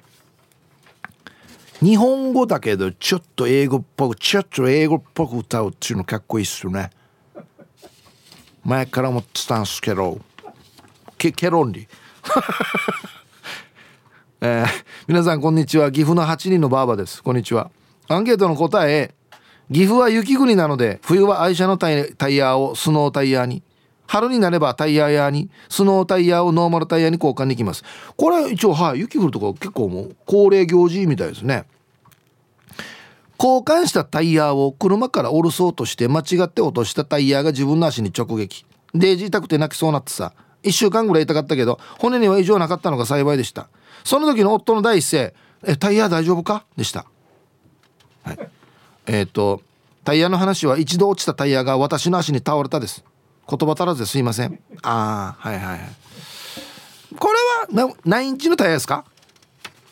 日本語だけどちょっと英語っぽくちょっと英語っぽく歌うっていうのかっこいいっすよね。前から思ってたんすけどケケロンリ。<laughs> えー、皆さんこんにちは。岐阜の8人のバーバです。こんにちは。アンケートの答え岐阜は雪国なので冬は愛車のタイタイヤをスノータイヤに。春になればタイヤ屋に。スノータイヤをノーマルタイヤに交換に行きます。これは一応はい雪降るとこ結構もう恒例行事みたいですね。交換したタイヤを車から降ろそうとして間違って落としたタイヤが自分の足に直撃。デージ痛くて泣きそうなってさ。1週間ぐらい痛かったけど骨には異常なかったのが幸いでした。その時の夫の第一声「えタイヤ大丈夫か?」でした、はい、えっ、ー、とタイヤの話は一度落ちたタイヤが私の足に倒れたです。言葉足らずですいません。ああはいはいはい。これは何インチのタイヤですか？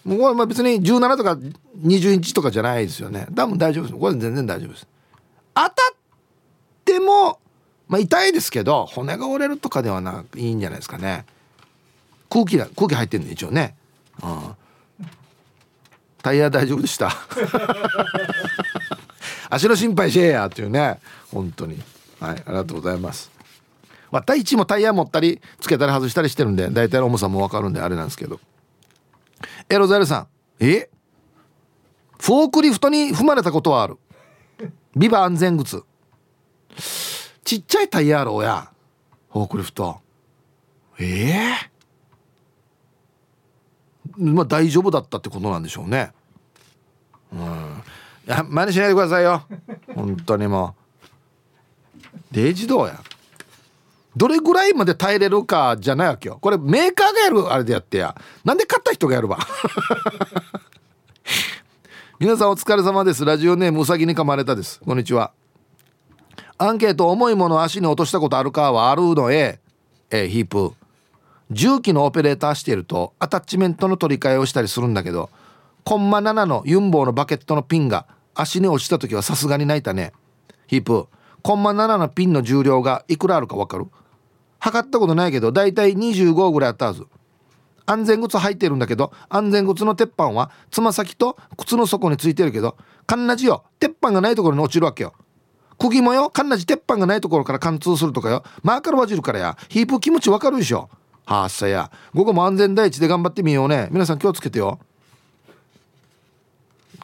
もうまあ別に17とか20インチとかじゃないですよね。多分大丈夫です。これ全然大丈夫です。当たってもまあ痛いですけど骨が折れるとかではないいんじゃないですかね。空気だ空気入ってんで一応ね、うん、タイヤ大丈夫でした？<laughs> 足の心配しえやっていうね。本当に。はいありがとうございます。まあ第一もタイヤ持ったりつけたり外したりしてるんで大体の重さも分かるんであれなんですけど。エロザルさん。え？フォークリフトに踏まれたことはある。ビバ安全靴。ちっちゃいタイヤろうやフォークリフト。ええ？ー、まあ大丈夫だったってことなんでしょうね。うん。いや真似しないでくださいよ。本当にもう。デジどうや。どれぐらいまで耐えれるかじゃないわけよ。これメーカーがやるあれでやってや。なんで買った人がやるば。<laughs> 皆さんお疲れ様です。ラジオネームうさぎに噛まれたです。こんにちは。アンケート重いものを足に落としたことあるかはあるの A、えヒープ。重機のオペレーターしているとアタッチメントの取り替えをしたりするんだけどコンマ7のユンボーのバケットのピンが足に落ちた時はさすがに泣いたね。ヒープ。コンマ7のピンの重量がいくらあるか分かる。測ったことないけどだいたい25ぐらいあったはず。安全靴履いてるんだけど安全靴の鉄板はつま先と靴の底についてるけどかんなじよ。鉄板がないところに落ちるわけよ。釘もよかんなじ鉄板がないところから貫通するとかよ。マーカーわじるからや。ヒープ気持ちわかるでしょ。はあさや。午後も安全第一で頑張ってみようね。皆さん気をつけてよ。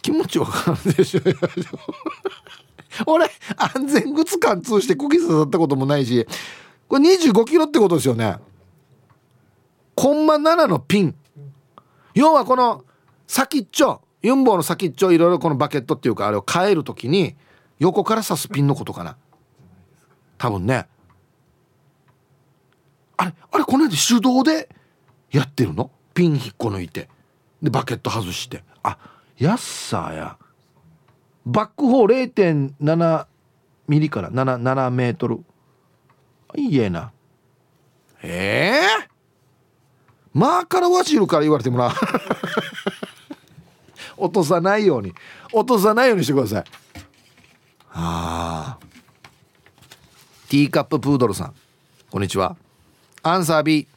気持ちわかるでしょ。<laughs> 俺安全靴貫通して釘刺さったこともないし。これ25キロってことですよね。コンマ7のピン。要はこの先っちょユンボの先っちょいろいろこのバケットっていうかあれを変える時に横から刺すピンのことかな。多分ね。あれあれこの間手動でやってるの？ピン引っこ抜いて。でバケット外して。あやっさーや。バックホー0.7ミリから 7, 7メートル。いいえな。ええー、マーカラワシルから言われてもな。<laughs> 落とさないように。落とさないようにしてください。ああティーカッププードルさん。こんにちは。アンサー B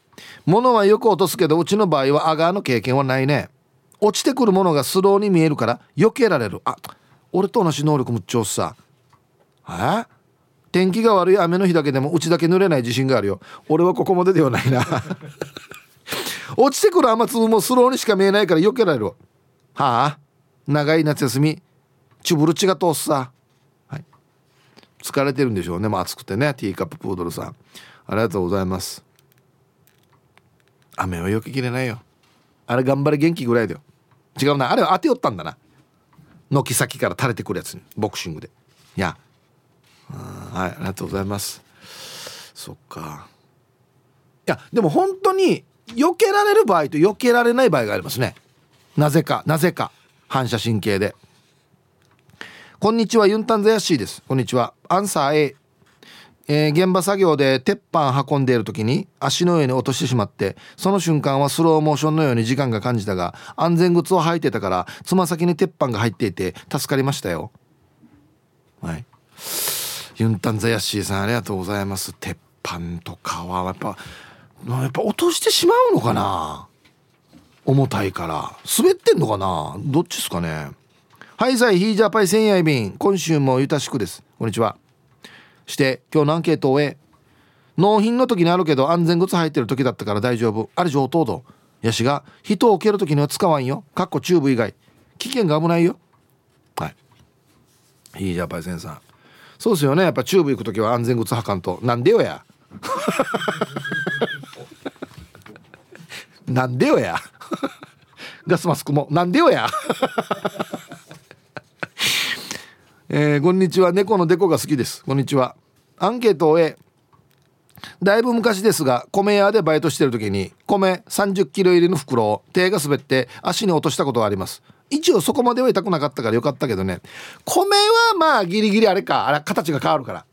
物はよく落とすけどうちの場合はアガーの経験はないね。落ちてくるものがスローに見えるから避けられる。あ俺と同じ能力むっちゃさ。え？天気が悪い雨の日だけでもうちだけ濡れない自信があるよ。俺はここまでではないな。<laughs> 落ちてくる雨粒もスローにしか見えないから避けられる。はあ？長い夏休みチュブルチが通すさ。疲れてるんでしょうね。もう暑くてね。ティーカッププードルさん。ありがとうございます。雨はよけきれないよ。あれ頑張れ元気ぐらいだよ。違うな。あれは当てよったんだな。軒先から垂れてくるやつに。ボクシングで。いやはい。ありがとうございます。そっか。いやでも本当に避けられる場合と避けられない場合がありますね。なぜかなぜか。反射神経で。こんにちはユンタンザヤッシーです。こんにちは。アンサー A えー、現場作業で鉄板運んでいる時に足の上に落としてしまってその瞬間はスローモーションのように時間が感じたが安全靴を履いてたからつま先に鉄板が入っていて助かりましたよ。はい。ユンタンザヤッシーさんありがとうございます。鉄板とかはやっぱやっぱ落としてしまうのかな？重たいから。滑ってんのかな？どっちですかね？はいさいヒージャパイ千夜便今週もゆたしくです。こんにちは。して今日のアンケートを終え納品の時にあるけど安全靴履いてる時だったから大丈夫。あれ上等ど。やしが人を蹴る時には使わんよ。かっこチューブ以外。危険が危ないよ。はい。いいじゃんパイセンさん。そうですよね。やっぱチューブ行く時は安全靴履かんと。なんでよや。<laughs> なんでよや。ガスマスクも。なんでよや。えー、こんにちは。猫のデコが好きです。こんにちは。アンケートを終えだいぶ昔ですが米屋でバイトしてる時に米30キロ入りの袋を手が滑って足に落としたことがあります。一応そこまでは痛くなかったからよかったけどね。米はまあギリギリあれか。あれ形が変わるから。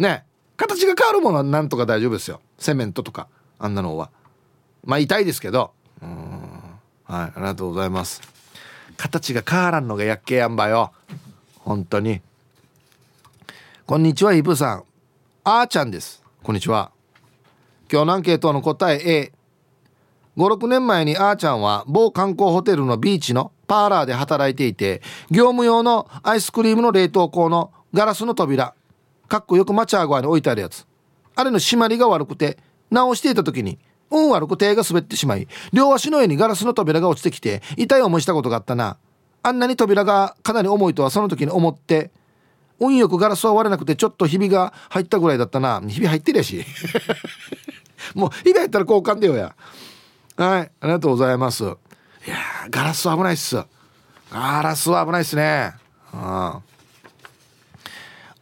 ね。形が変わるものはなんとか大丈夫ですよ。セメントとかあんなのは。まあ痛いですけど。うん。はい。ありがとうございます。形が変わらんのがやっけやんばよ。本当に。こんにちはイブさん。あーちゃんです。こんにちは。今日のアンケートの答え A56 年前にあーちゃんは某観光ホテルのビーチのパーラーで働いていて業務用のアイスクリームの冷凍庫のガラスの扉かっこよくマチャー側に置いてあるやつ。あれの締まりが悪くて直していた時に運悪く手が滑ってしまい両足の上にガラスの扉が落ちてきて痛い思いしたことがあったな。あんなに扉がかなり重いとはその時に思って運よくガラスは割れなくてちょっとひびが入ったぐらいだったな。ひび入ってるやし。<laughs> もうひび入ったら交換だよや。はい。ありがとうございます。いやガラスは危ないっす。ガラスは危ないっすね。あ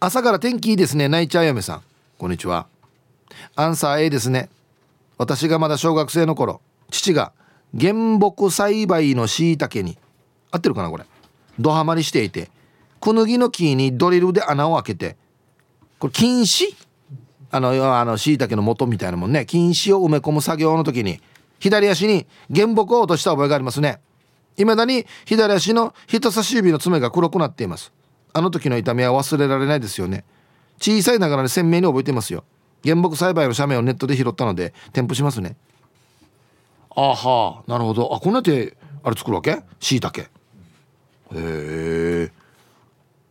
朝から天気いいですね。泣いちゃう嫁さん。こんにちは。アンサー A ですね。私がまだ小学生の頃父が原木栽培のしいたけに合ってるかなこれ。ドハマりしていて。クヌギの木にドリルで穴を開けて。これ禁止？あのあの椎茸の元みたいなもんね。禁止を埋め込む作業の時に左足に原木を落とした覚えがありますね。未だに左足の人差し指の爪が黒くなっています。あの時の痛みは忘れられないですよね。小さいながらに鮮明に覚えていますよ。原木栽培の斜面をネットで拾ったので添付しますね。あはあなるほど。あこんなってあれ作るわけ？しいたけへえ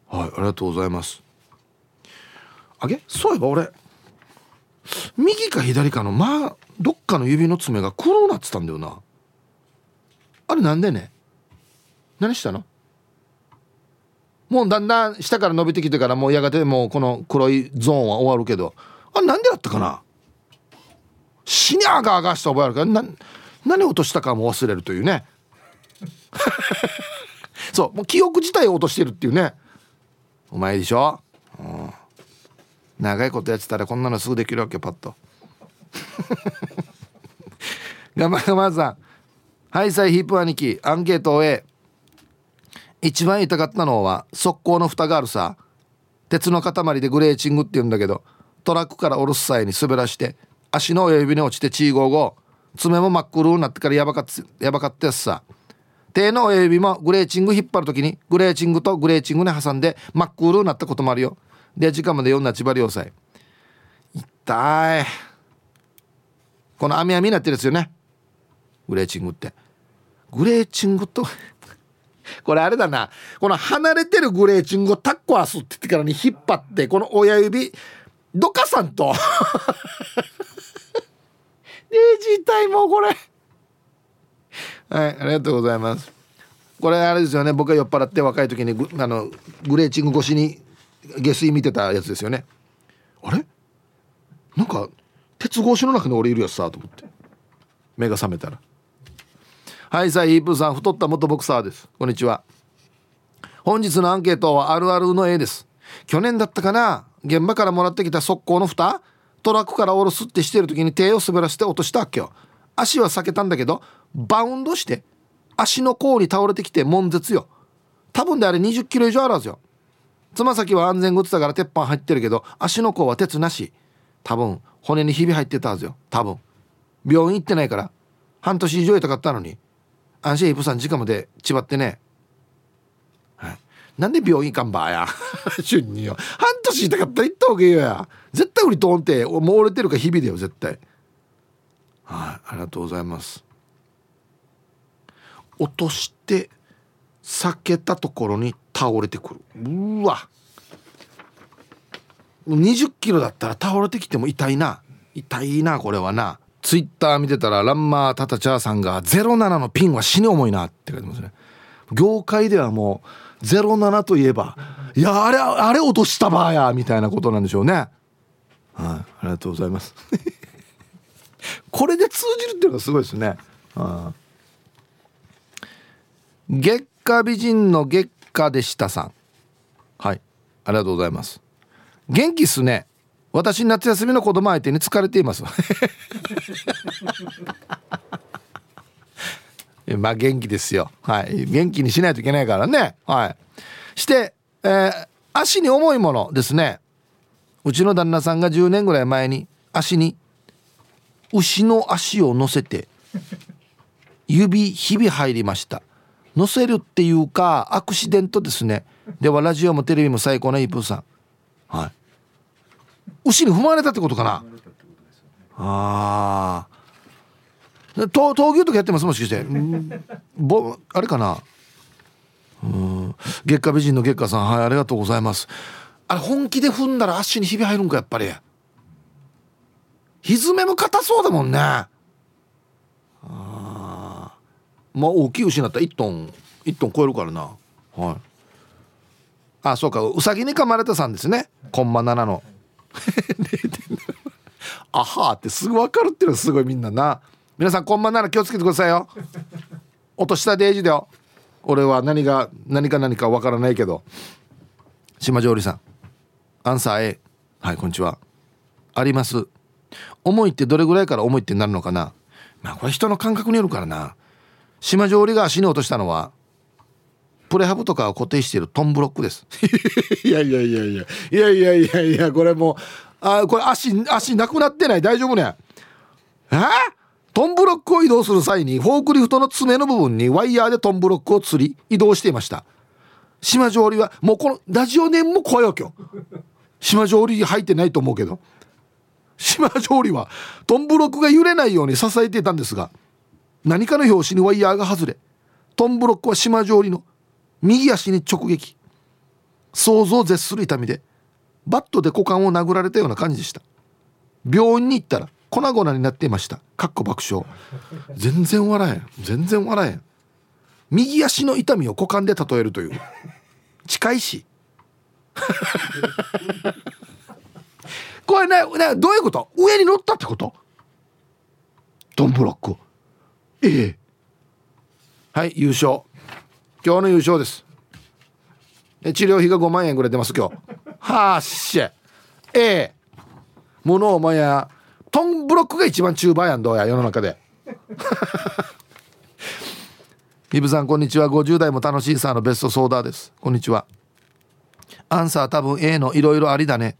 はいありがとうございます。あげ？そういえば俺右か左かのまあどっかの指の爪が黒なってたんだよな。あれなんでね？何したの？もうだんだん下から伸びてきてからもうやがてもうこの黒いゾーンは終わるけど。あれなんでだったかな？死にあがあがした覚えあるからな何落としたかも忘れるというね。そうもう記憶自体を落としてるっていうね。お前でしょ、うん、長いことやってたらこんなのすぐできるわけパッと。ガマガマさん。ハイサイヒップ兄貴。アンケートを終え。一番痛かったのは速攻の蓋があるさ。鉄の塊でグレーチングって言うんだけどトラックから降ろす際に滑らして足の親指に落ちてチーゴーゴー。爪も真っ黒になってからやばかっやばかったやつさ。手の親指もグレーチング引っ張る時にグレーチングとグレーチングに挟んで真っ黒になったこともあるよ。で時間まで読んだ千葉良斎痛い。この網網になってるんですよね。グレーチングって。グレーチングと <laughs> これあれだな。この離れてるグレーチングをタッコアスって言ってからに引っ張ってこの親指どかさんと。デージ痛いもうこれ。はいありがとうございます。これあれですよね僕が酔っ払って若い時にあのグレーチング越しに下水見てたやつですよね。あれ？なんか鉄格子の中に俺いるやつさと思って。目が覚めたら。はいさあイープーさん太った元ボクサーです。こんにちは。本日のアンケートはあるあるの A です。去年だったかな？現場からもらってきた速攻の蓋？トラックから下ろすってしてる時に手を滑らせて落としたっけよ。足は避けたんだけどバウンドして足の甲に倒れてきて悶絶よ。多分であれ20キロ以上あるはずよ。つま先は安全靴だから鉄板入ってるけど足の甲は鉄なし。多分骨にひび入ってたはずよ。多分。病院行ってないから。半年以上痛かったのに。安心イプさん時間までちばってね。はい。なんで病院行かんばや。<laughs> 瞬によ。半年痛かったら行った方がいいよや。絶対売りとんってもう折れてるか日々だよ絶対。はい。ありがとうございます。落として避けたところに倒れてくる。うわ。20キロだったら倒れてきても痛いな。痛いなこれはな。ツイッター見てたらランマータタチャーさんが07のピンは死に重いなって書いてますね。業界ではもう07といえばいやあれあれ落としたばやみたいなことなんでしょうね。はい、ありがとうございます。<laughs> これで通じるっていうのがすごいですね、は月下美人の月下でしたさん。はい。ありがとうございます。元気っすね。私夏休みの子供相手に疲れています。<laughs> まあ元気ですよ。はい。元気にしないといけないからね。はい。して、えー、足に重いものですね。うちの旦那さんが10年ぐらい前に足に牛の足を乗せて指ひび入りました。乗せるっていうかアクシデントですね。ではラジオもテレビも最高なイープーさん。はい。牛に踏まれたってことかな。ああ闘牛とかやってますもしかして。ぼあれかな。うん。月下美人の月下さん。はいありがとうございます。あれ本気で踏んだら足にひび入るんかやっぱり。ひずめも硬そうだもんねああまあ大きい牛になったら1トン1トン超えるからな。はい。あそうか。うさぎに噛まれたさんですね。コンマ7の。<laughs> あはーってすぐ分かるっていうのはすごいみんなな。皆さんコンマ7気をつけてくださいよ。落としたデージだよ。俺は何が何か何か分からないけど。島上里さん。アンサー A はいこんにちは。あります。重いってどれぐらいから重いってなるのかな。まあこれ人の感覚によるからな。島上里が足に落としたのはプレハブとかを固定しているトンブロックです。<laughs> いやいやいやいや。いやいやいやいやこれもうあこれ足足なくなってない？大丈夫ね？え？トンブロックを移動する際にフォークリフトの爪の部分にワイヤーでトンブロックを吊り移動していました。島上里はもうこのラジオネームも怖いわけよ。島上里入ってないと思うけど。島上里はトンブロックが揺れないように支えていたんですが何かの拍子にワイヤーが外れトンブロックは島上里の右足に直撃。想像を絶する痛みでバットで股間を殴られたような感じでした。病院に行ったら粉々になっていました。かっこ爆笑。全然笑えん。全然笑えん。右足の痛みを股間で例えるという。近いし。これねねどういうこと？上に乗ったってこと？ドンブロックええ。はい優勝。今日の優勝です。治療費が5万円ぐらい出ます今日。はっしゃ。ええ。ものお前やトンブロックが一番中盤やんどうや世の中で。イブさんこんにちは。50代も楽しいさのベストソーダです。こんにちは。アンサー多分 A のいろいろありだね。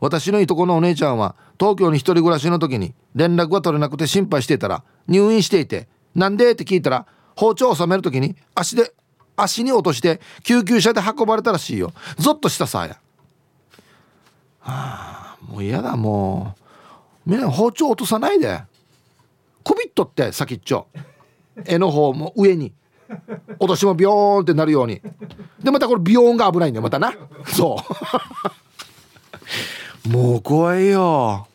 私のいとこのお姉ちゃんは東京に一人暮らしの時に連絡が取れなくて心配していたら入院していてなんでって聞いたら包丁を収める時に足で足に落として救急車で運ばれたらしいよ。ゾッとしたさや。はあもう嫌だもう。みんな包丁落とさないで。首っとって先っちょ。絵の方も上に。落としもビヨーンってなるように。でまたこれビヨーンが危ないんだよまたな。そう。もう怖いよ。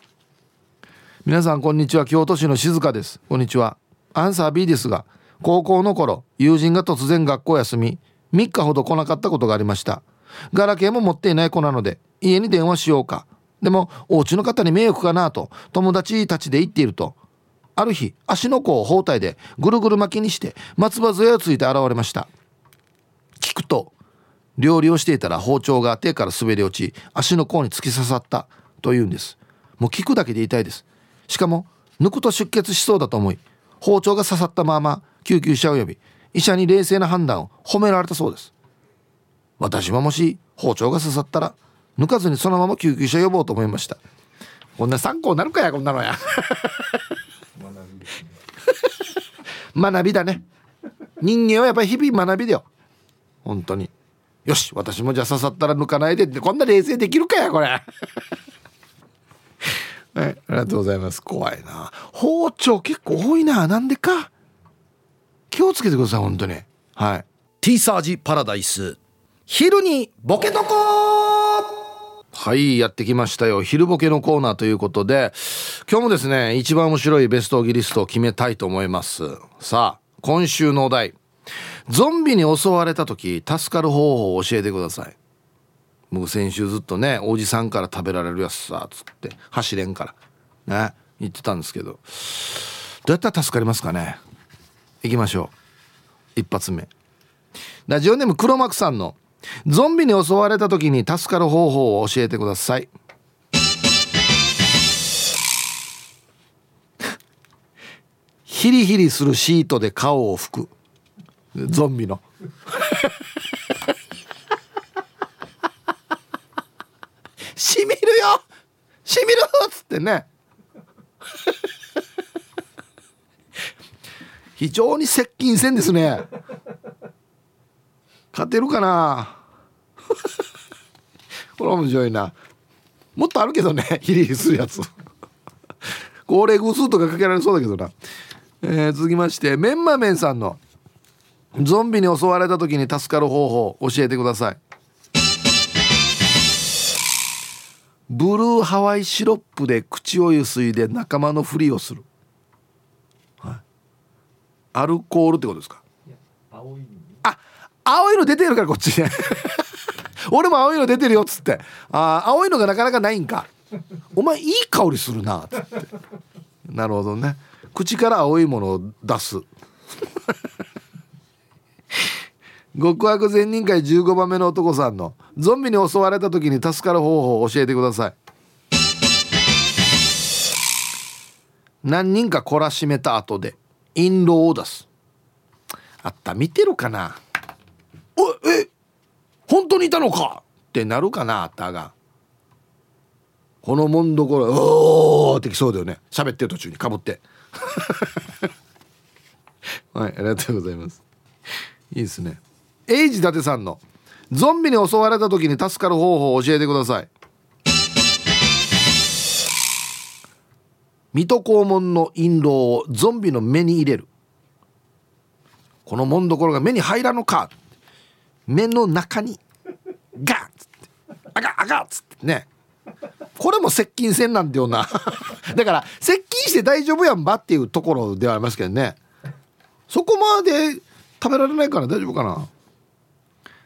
皆さんこんにちは。京都市の静香です。こんにちは。アンサー B ですが高校の頃友人が突然学校休み3日ほど来なかったことがありました。ガラケーも持っていない子なので家に電話しようか。でもお家の方に迷惑かなと友達たちで言っているとある日足の甲を包帯でぐるぐる巻きにして松葉杖をついて現れました。聞くと料理をしていたら包丁が手から滑り落ち足の甲に突き刺さったというんです。もう聞くだけで痛いです。しかも抜くと出血しそうだと思い包丁が刺さったまま救急車を呼び医者に冷静な判断を褒められたそうです。私ももし包丁が刺さったら抜かずにそのまま救急車呼ぼうと思いました。こんな参考になるかやこんなのや。<laughs> 学びだね。人間はやっぱり日々学びだよ。本当によし私もじゃあ刺さったら抜かないでってこんな冷静できるかやこれ。<laughs> はいありがとうございます。怖いな。包丁結構多いな。なんでか。気をつけてください本当に。はい。T サージパラダイス。昼にボケとこはいやってきましたよ。昼ボケのコーナーということで今日もですね一番面白いベストギリストを決めたいと思います。さあ今週のお題ゾンビに襲われた時助かる方法を教えてください。僕先週ずっとねおじさんから食べられるやつさつって走れんから。ね言ってたんですけど。どうやったら助かりますかね？行きましょう。一発目。ラジオネーム黒幕さんのゾンビに襲われた時に助かる方法を教えてください。ヒリヒリするシートで顔を拭く。ゾンビの。しみるよ！しみるっつってね。非常に接近戦ですね。勝てるかな？これ面白いな。もっとあるけどねヒリヒリするやつ。高齢偶数とかかけられそうだけどな、えー、続きましてメンマメンさんの。ゾンビに襲われた時に助かる方法教えてください。ブルーハワイシロップで口をゆすいで仲間のふりをする、はい、アルコールってことですか？あ青いの出てるからこっちね <laughs> 俺も青いの出てるよっつって。あ青いのがなかなかないんか。お前いい香りするなっつって。なるほどね。口から青いものを出す極悪善人会15番目の男さんのゾンビに襲われた時に助かる方法を教えてください。何人か懲らしめた後で印籠を出す。あった見てるかな？おえ本当にいたのか？ってなるかなあったが。このもんどころおおってきそうだよね。喋ってる途中にかぶって。<laughs> はいありがとうございます。いいですね。エイジ伊達さんの。ゾンビに襲われた時に助かる方法を教えてください。水戸黄門の印籠をゾンビの目に入れる。このもんどころが目に入らぬか。目の中にガッつってあがあがっつってね。これも接近戦なんだような。<laughs> だから接近して大丈夫やんばっていうところではありますけどね。そこまで食べられないから大丈夫かな。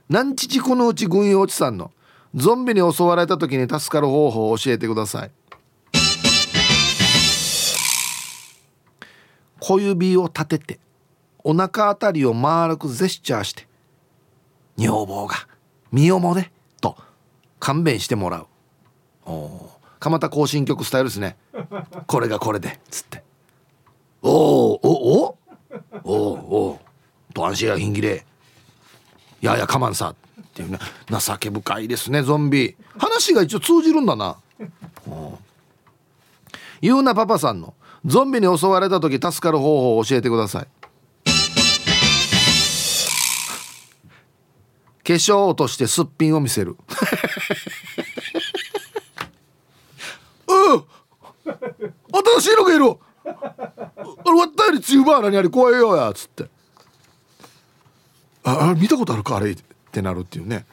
南父このうち軍用地さんのゾンビに襲われた時に助かる方法を教えてください。小指を立ててお腹あたりを丸くジェスチャーして女房が身をもねと勘弁してもらう。お蒲田行進曲スタイルですね。これがこれでつって。おおおおおおと安心やひんぎれ。ややかまんさ。っていうね情け深いですねゾンビ。話が一応通じるんだな。ゆうなパパさんの。ゾンビに襲われた時助かる方法を教えてください。化粧落としてすっぴんを見せる。<laughs> うん新しいのがいる。あれ割ったより強いばー何あれ怖いよやつって。ああ見たことあるか？あれってなるっていうね。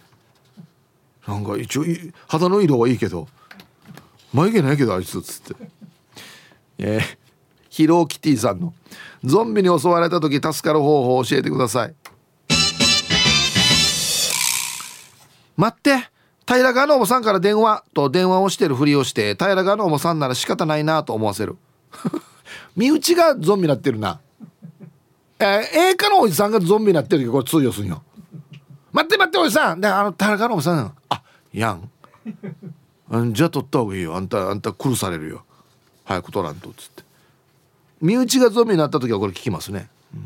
なんか一応肌の色はいいけど眉毛ないけどあいつっつって。えー、ヒローキティさんのゾンビに襲われた時助かる方法を教えてください。待って平川のおばさんから電話と電話をしてるふりをして平川のおばさんなら仕方ないなと思わせる。<laughs> 身内がゾンビになってるな。えー、映画のおじさんがゾンビになってるけどこれ通用すんよ待って待っておじさんであの平川のおばさんあやんじゃあ取った方がいいよあんたあんた殺されるよ早く取らんとっつって身内がゾンビになった時はこれ聞きますね、うん、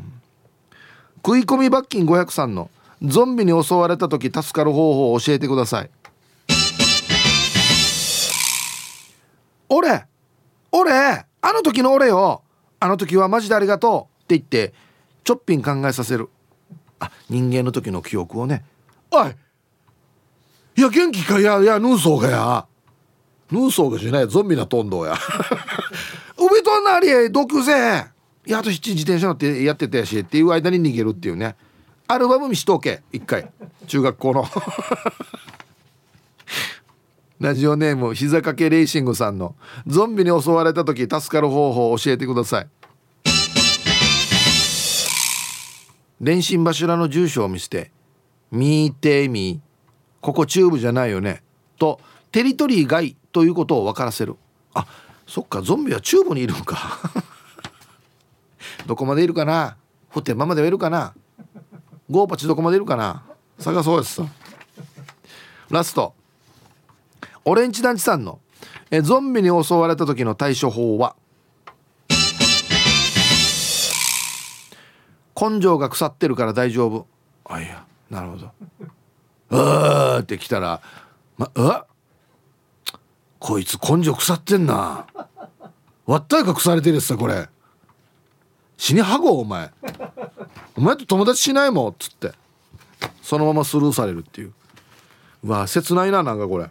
食い込み罰金503のゾンビに襲われた時助かる方法を教えてください俺俺あの時の俺よあの時はマジでありがとうって言ってちょっぴん考えさせる。あ人間の時の記憶をね。おい！いや元気か？いやいやヌーソーがや。ヌーソーがじゃない。ゾンビなトンドや。<laughs> 海となり同級生いやあと7自転車乗ってやってたやしっていう間に逃げるっていうね。アルバム見しとけ。一回。中学校の。<laughs> ラジオネーム膝掛けレーシングさんの。ゾンビに襲われた時助かる方法を教えてください。電信柱の住所を見せて「見てみここチューブじゃないよね」とテリトリー外ということを分からせる。あそっかゾンビはチューブにいるんか。<laughs> どこまでいるかな？普天間まではいるかな？ゴーパチどこまでいるかな？探そうですラスト。オレンジ団地さんのえゾンビに襲われた時の対処法は？根性が腐ってるから大丈夫。あいや。なるほど。うーって来たらまあこいつ根性腐ってんな。わったいか腐れてるやつさこれ。死にはごお前。お前と友達しないもんっつって。そのままスルーされるっていう。うわ切ないななんかこれ。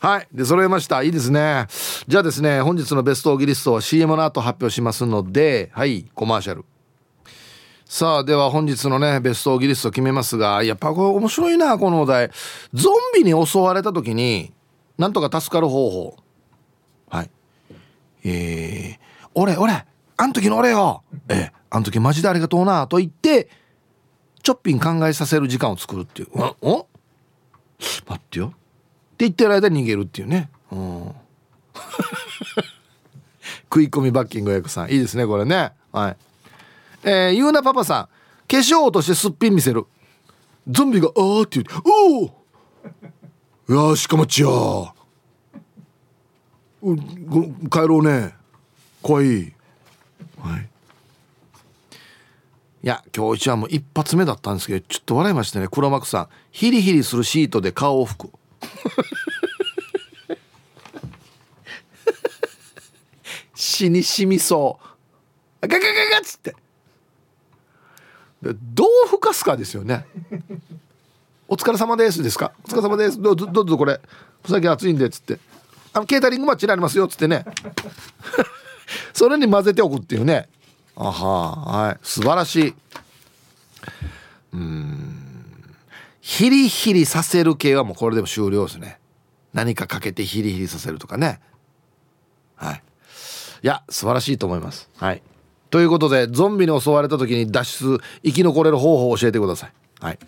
はい。で揃えました。いいですね。じゃあですね本日のベストオギリストは CM の後発表しますのではい。コマーシャルさあでは本日のねベストオギリスト決めますがやっぱこれ面白いなこのお題。ゾンビに襲われた時になんとか助かる方法。はい。えー、俺俺あん時の俺よ。ええあん時マジでありがとうなと言ってちょっぴん考えさせる時間を作るっていう。うんお？待ってよ。って言ってる間に逃げるっていうね、うん、<laughs> 食い込みバッキング役さん。いいですねこれね。はい。えー、ゆうなパパさん。化粧落としてすっぴん見せる。ゾンビが「あー」って言って「おおよしかまっちや帰ろうね。怖い。はい。いや今日一はもう一発目だったんですけどちょっと笑いましたね。黒幕さんヒリヒリするシートで顔を拭く。<laughs> 死にしみそう。ガガガガッつってどうふかすかですよね。お疲れ様ですですか？お疲れ様です。どうぞどうぞこれ。お酒熱いんでっつって。あのケータリングマッチになりますよっつってね。<laughs> それに混ぜておくっていうね。あははい。素晴らしい。うん。ヒリヒリさせる系はもうこれでも終了ですね。何かかけてヒリヒリさせるとかね。はい。いや素晴らしいと思います。はい。ということでゾンビに襲われた時に脱出生き残れる方法を教えてください。はい。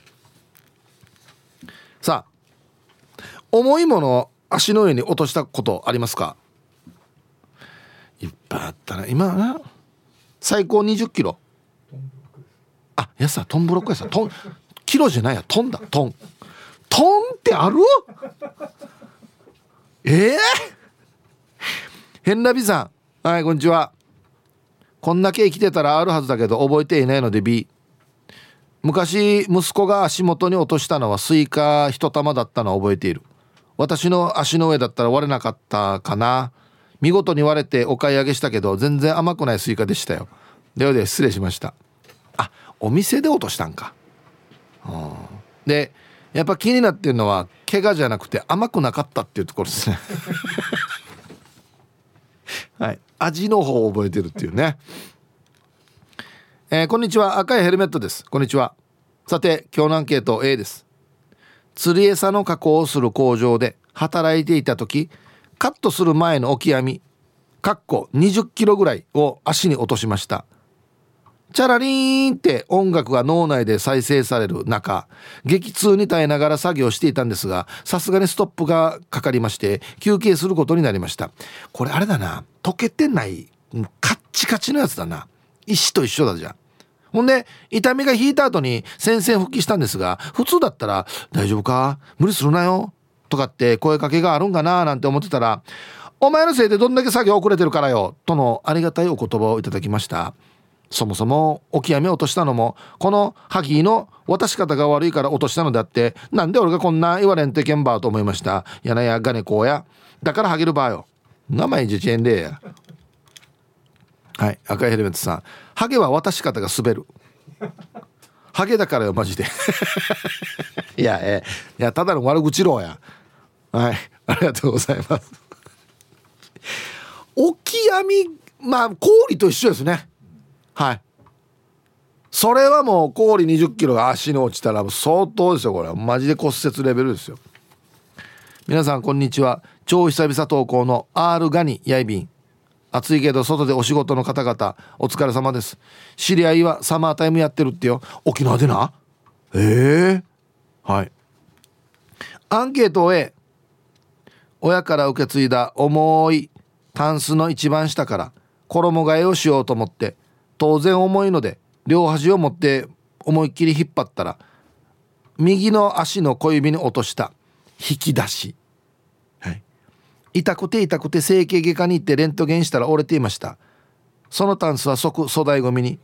さあ重いものを足の上に落としたことありますか？いっぱいあったな。今な最高20キロ。あやさトンブロックやさトンキロじゃないや。トンだ。トン。トンってある？ええー、<laughs> 変なビさん。はいこんにちは。こんだけ生きてたらあるはずだけど覚えていないので B 昔息子が足元に落としたのはスイカ一玉だったのを覚えている。私の足の上だったら割れなかったかな。見事に割れてお買い上げしたけど全然甘くないスイカでしたよ。ではでは失礼しました。あお店で落としたんか。うんでやっぱ気になってるのは怪我じゃなくて甘くなかったっていうところですね。はい。味の方を覚えてるっていうね。えー、こんにちは。赤いヘルメットです。こんにちは。さて今日のアンケート A です。釣り餌の加工をする工場で働いていた時カットする前のオキアミかっこ20キロぐらいを足に落としました。チャラリーンって音楽が脳内で再生される中激痛に耐えながら作業していたんですがさすがにストップがかかりまして休憩することになりました。これあれだな。溶けてないカッチカチのやつだな。石と一緒だじゃん。ほんで痛みが引いた後に宣戦復帰したんですが普通だったら「大丈夫か？無理するなよ」とかって声かけがあるんかな？なんて思ってたらお前のせいでどんだけ作業遅れてるからよ。とのありがたいお言葉をいただきました。そもそもオキアミ落としたのもこのハギーの渡し方が悪いから落としたのであってなんで俺がこんな言われんといけんばと思いました。やなやがねこうや。だからハゲるばよ。名前じちえんでやはい赤いヘルメットさん。ハゲは渡し方が滑る。ハゲだからよマジで。<laughs> いやえー、いやただの悪口ろうや。はいありがとうございます。オキアミまあ氷と一緒ですね。はい。それはもう氷2 0キロが足に落ちたら相当ですよこれマジで骨折レベルですよ。皆さんこんにちは。超久々投稿の R ガニヤイビン。暑いけど外でお仕事の方々お疲れ様です。知り合いはサマータイムやってるってよ。沖縄でな？ええー、はい。アンケートを A 親から受け継いだ重いタンスの一番下から衣替えをしようと思って当然重いので両端を持って思いっきり引っ張ったら右の足の小指に落とした引き出し、はい、痛くて痛くて整形外科に行ってレントゲンしたら折れていました。そのタンスは即粗大ごみに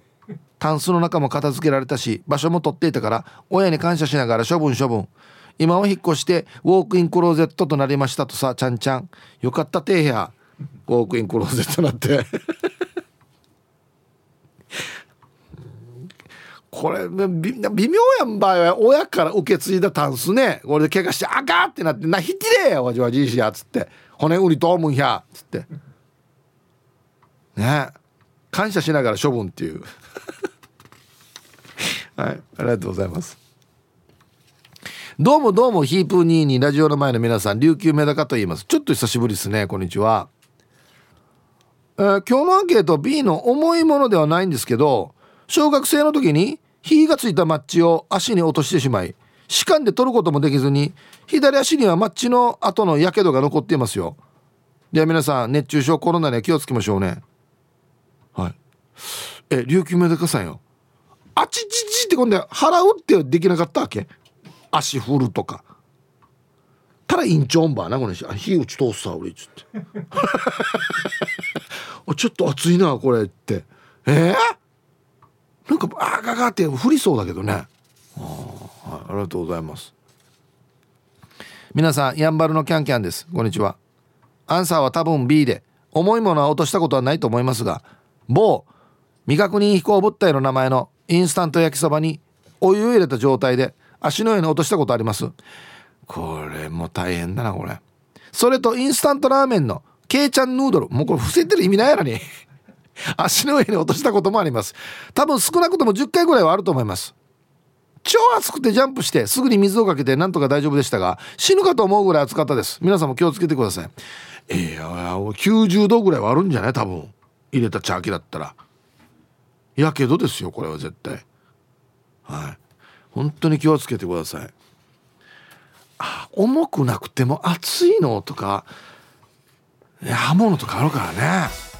タンスの中も片付けられたし場所も取っていたから親に感謝しながら処分処分。今は引っ越してウォークインクローゼットとなりましたとさちゃんちゃん。よかったてや。ウォークインクローゼットなってこれ微妙やんばい親から受け継いだタンスね。これで怪我してあかってなってなひきれやわじわじいしやっつって。骨売りと思うんやつって。ね。感謝しながら処分っていう。<laughs> はい。ありがとうございます。どうもどうもヒープーニーにラジオの前の皆さん琉球メダカと言います。ちょっと久しぶりですねこんにちは、えー、今日のアンケート B の重いものではないんですけど小学生の時に火がついたマッチを足に落としてしまい歯間で取ることもできずに左足にはマッチの後のやけどが残っていますよ。では皆さん熱中症コロナには気をつけましょうね。はい。え琉球メダカさんよ。あちちちって今度払うってできなかったわけ？足振るとか。たらインチョンバーなこの人。火打ち通すさ俺っつって。<laughs> ちょっと熱いなこれって。えー、なんかあガガって降りそうだけどね。あ,、はい、ありがとうございます。皆さんやんばるのキャンキャンです。こんにちは。アンサーは多分 B で。重いものは落としたことはないと思いますが某未確認飛行物体の名前のインスタント焼きそばにお湯を入れた状態で足の上に落としたことあります。これも大変だなこれ。それとインスタントラーメンのケイちゃんヌードル。もうこれ伏せてる意味ないやろに。<laughs> 足の上に落としたこともあります。多分少なくとも10回ぐらいはあると思います。超暑くてジャンプしてすぐに水をかけてなんとか大丈夫でしたが死ぬかと思うぐらい暑かったです。皆さんも気をつけてください。えー、90度ぐらいはあるんじゃない？多分入れたチャーだったら。やけどですよこれは絶対。はい。本当に気をつけてください。あ重くなくても熱いのとか刃物とかあるからね。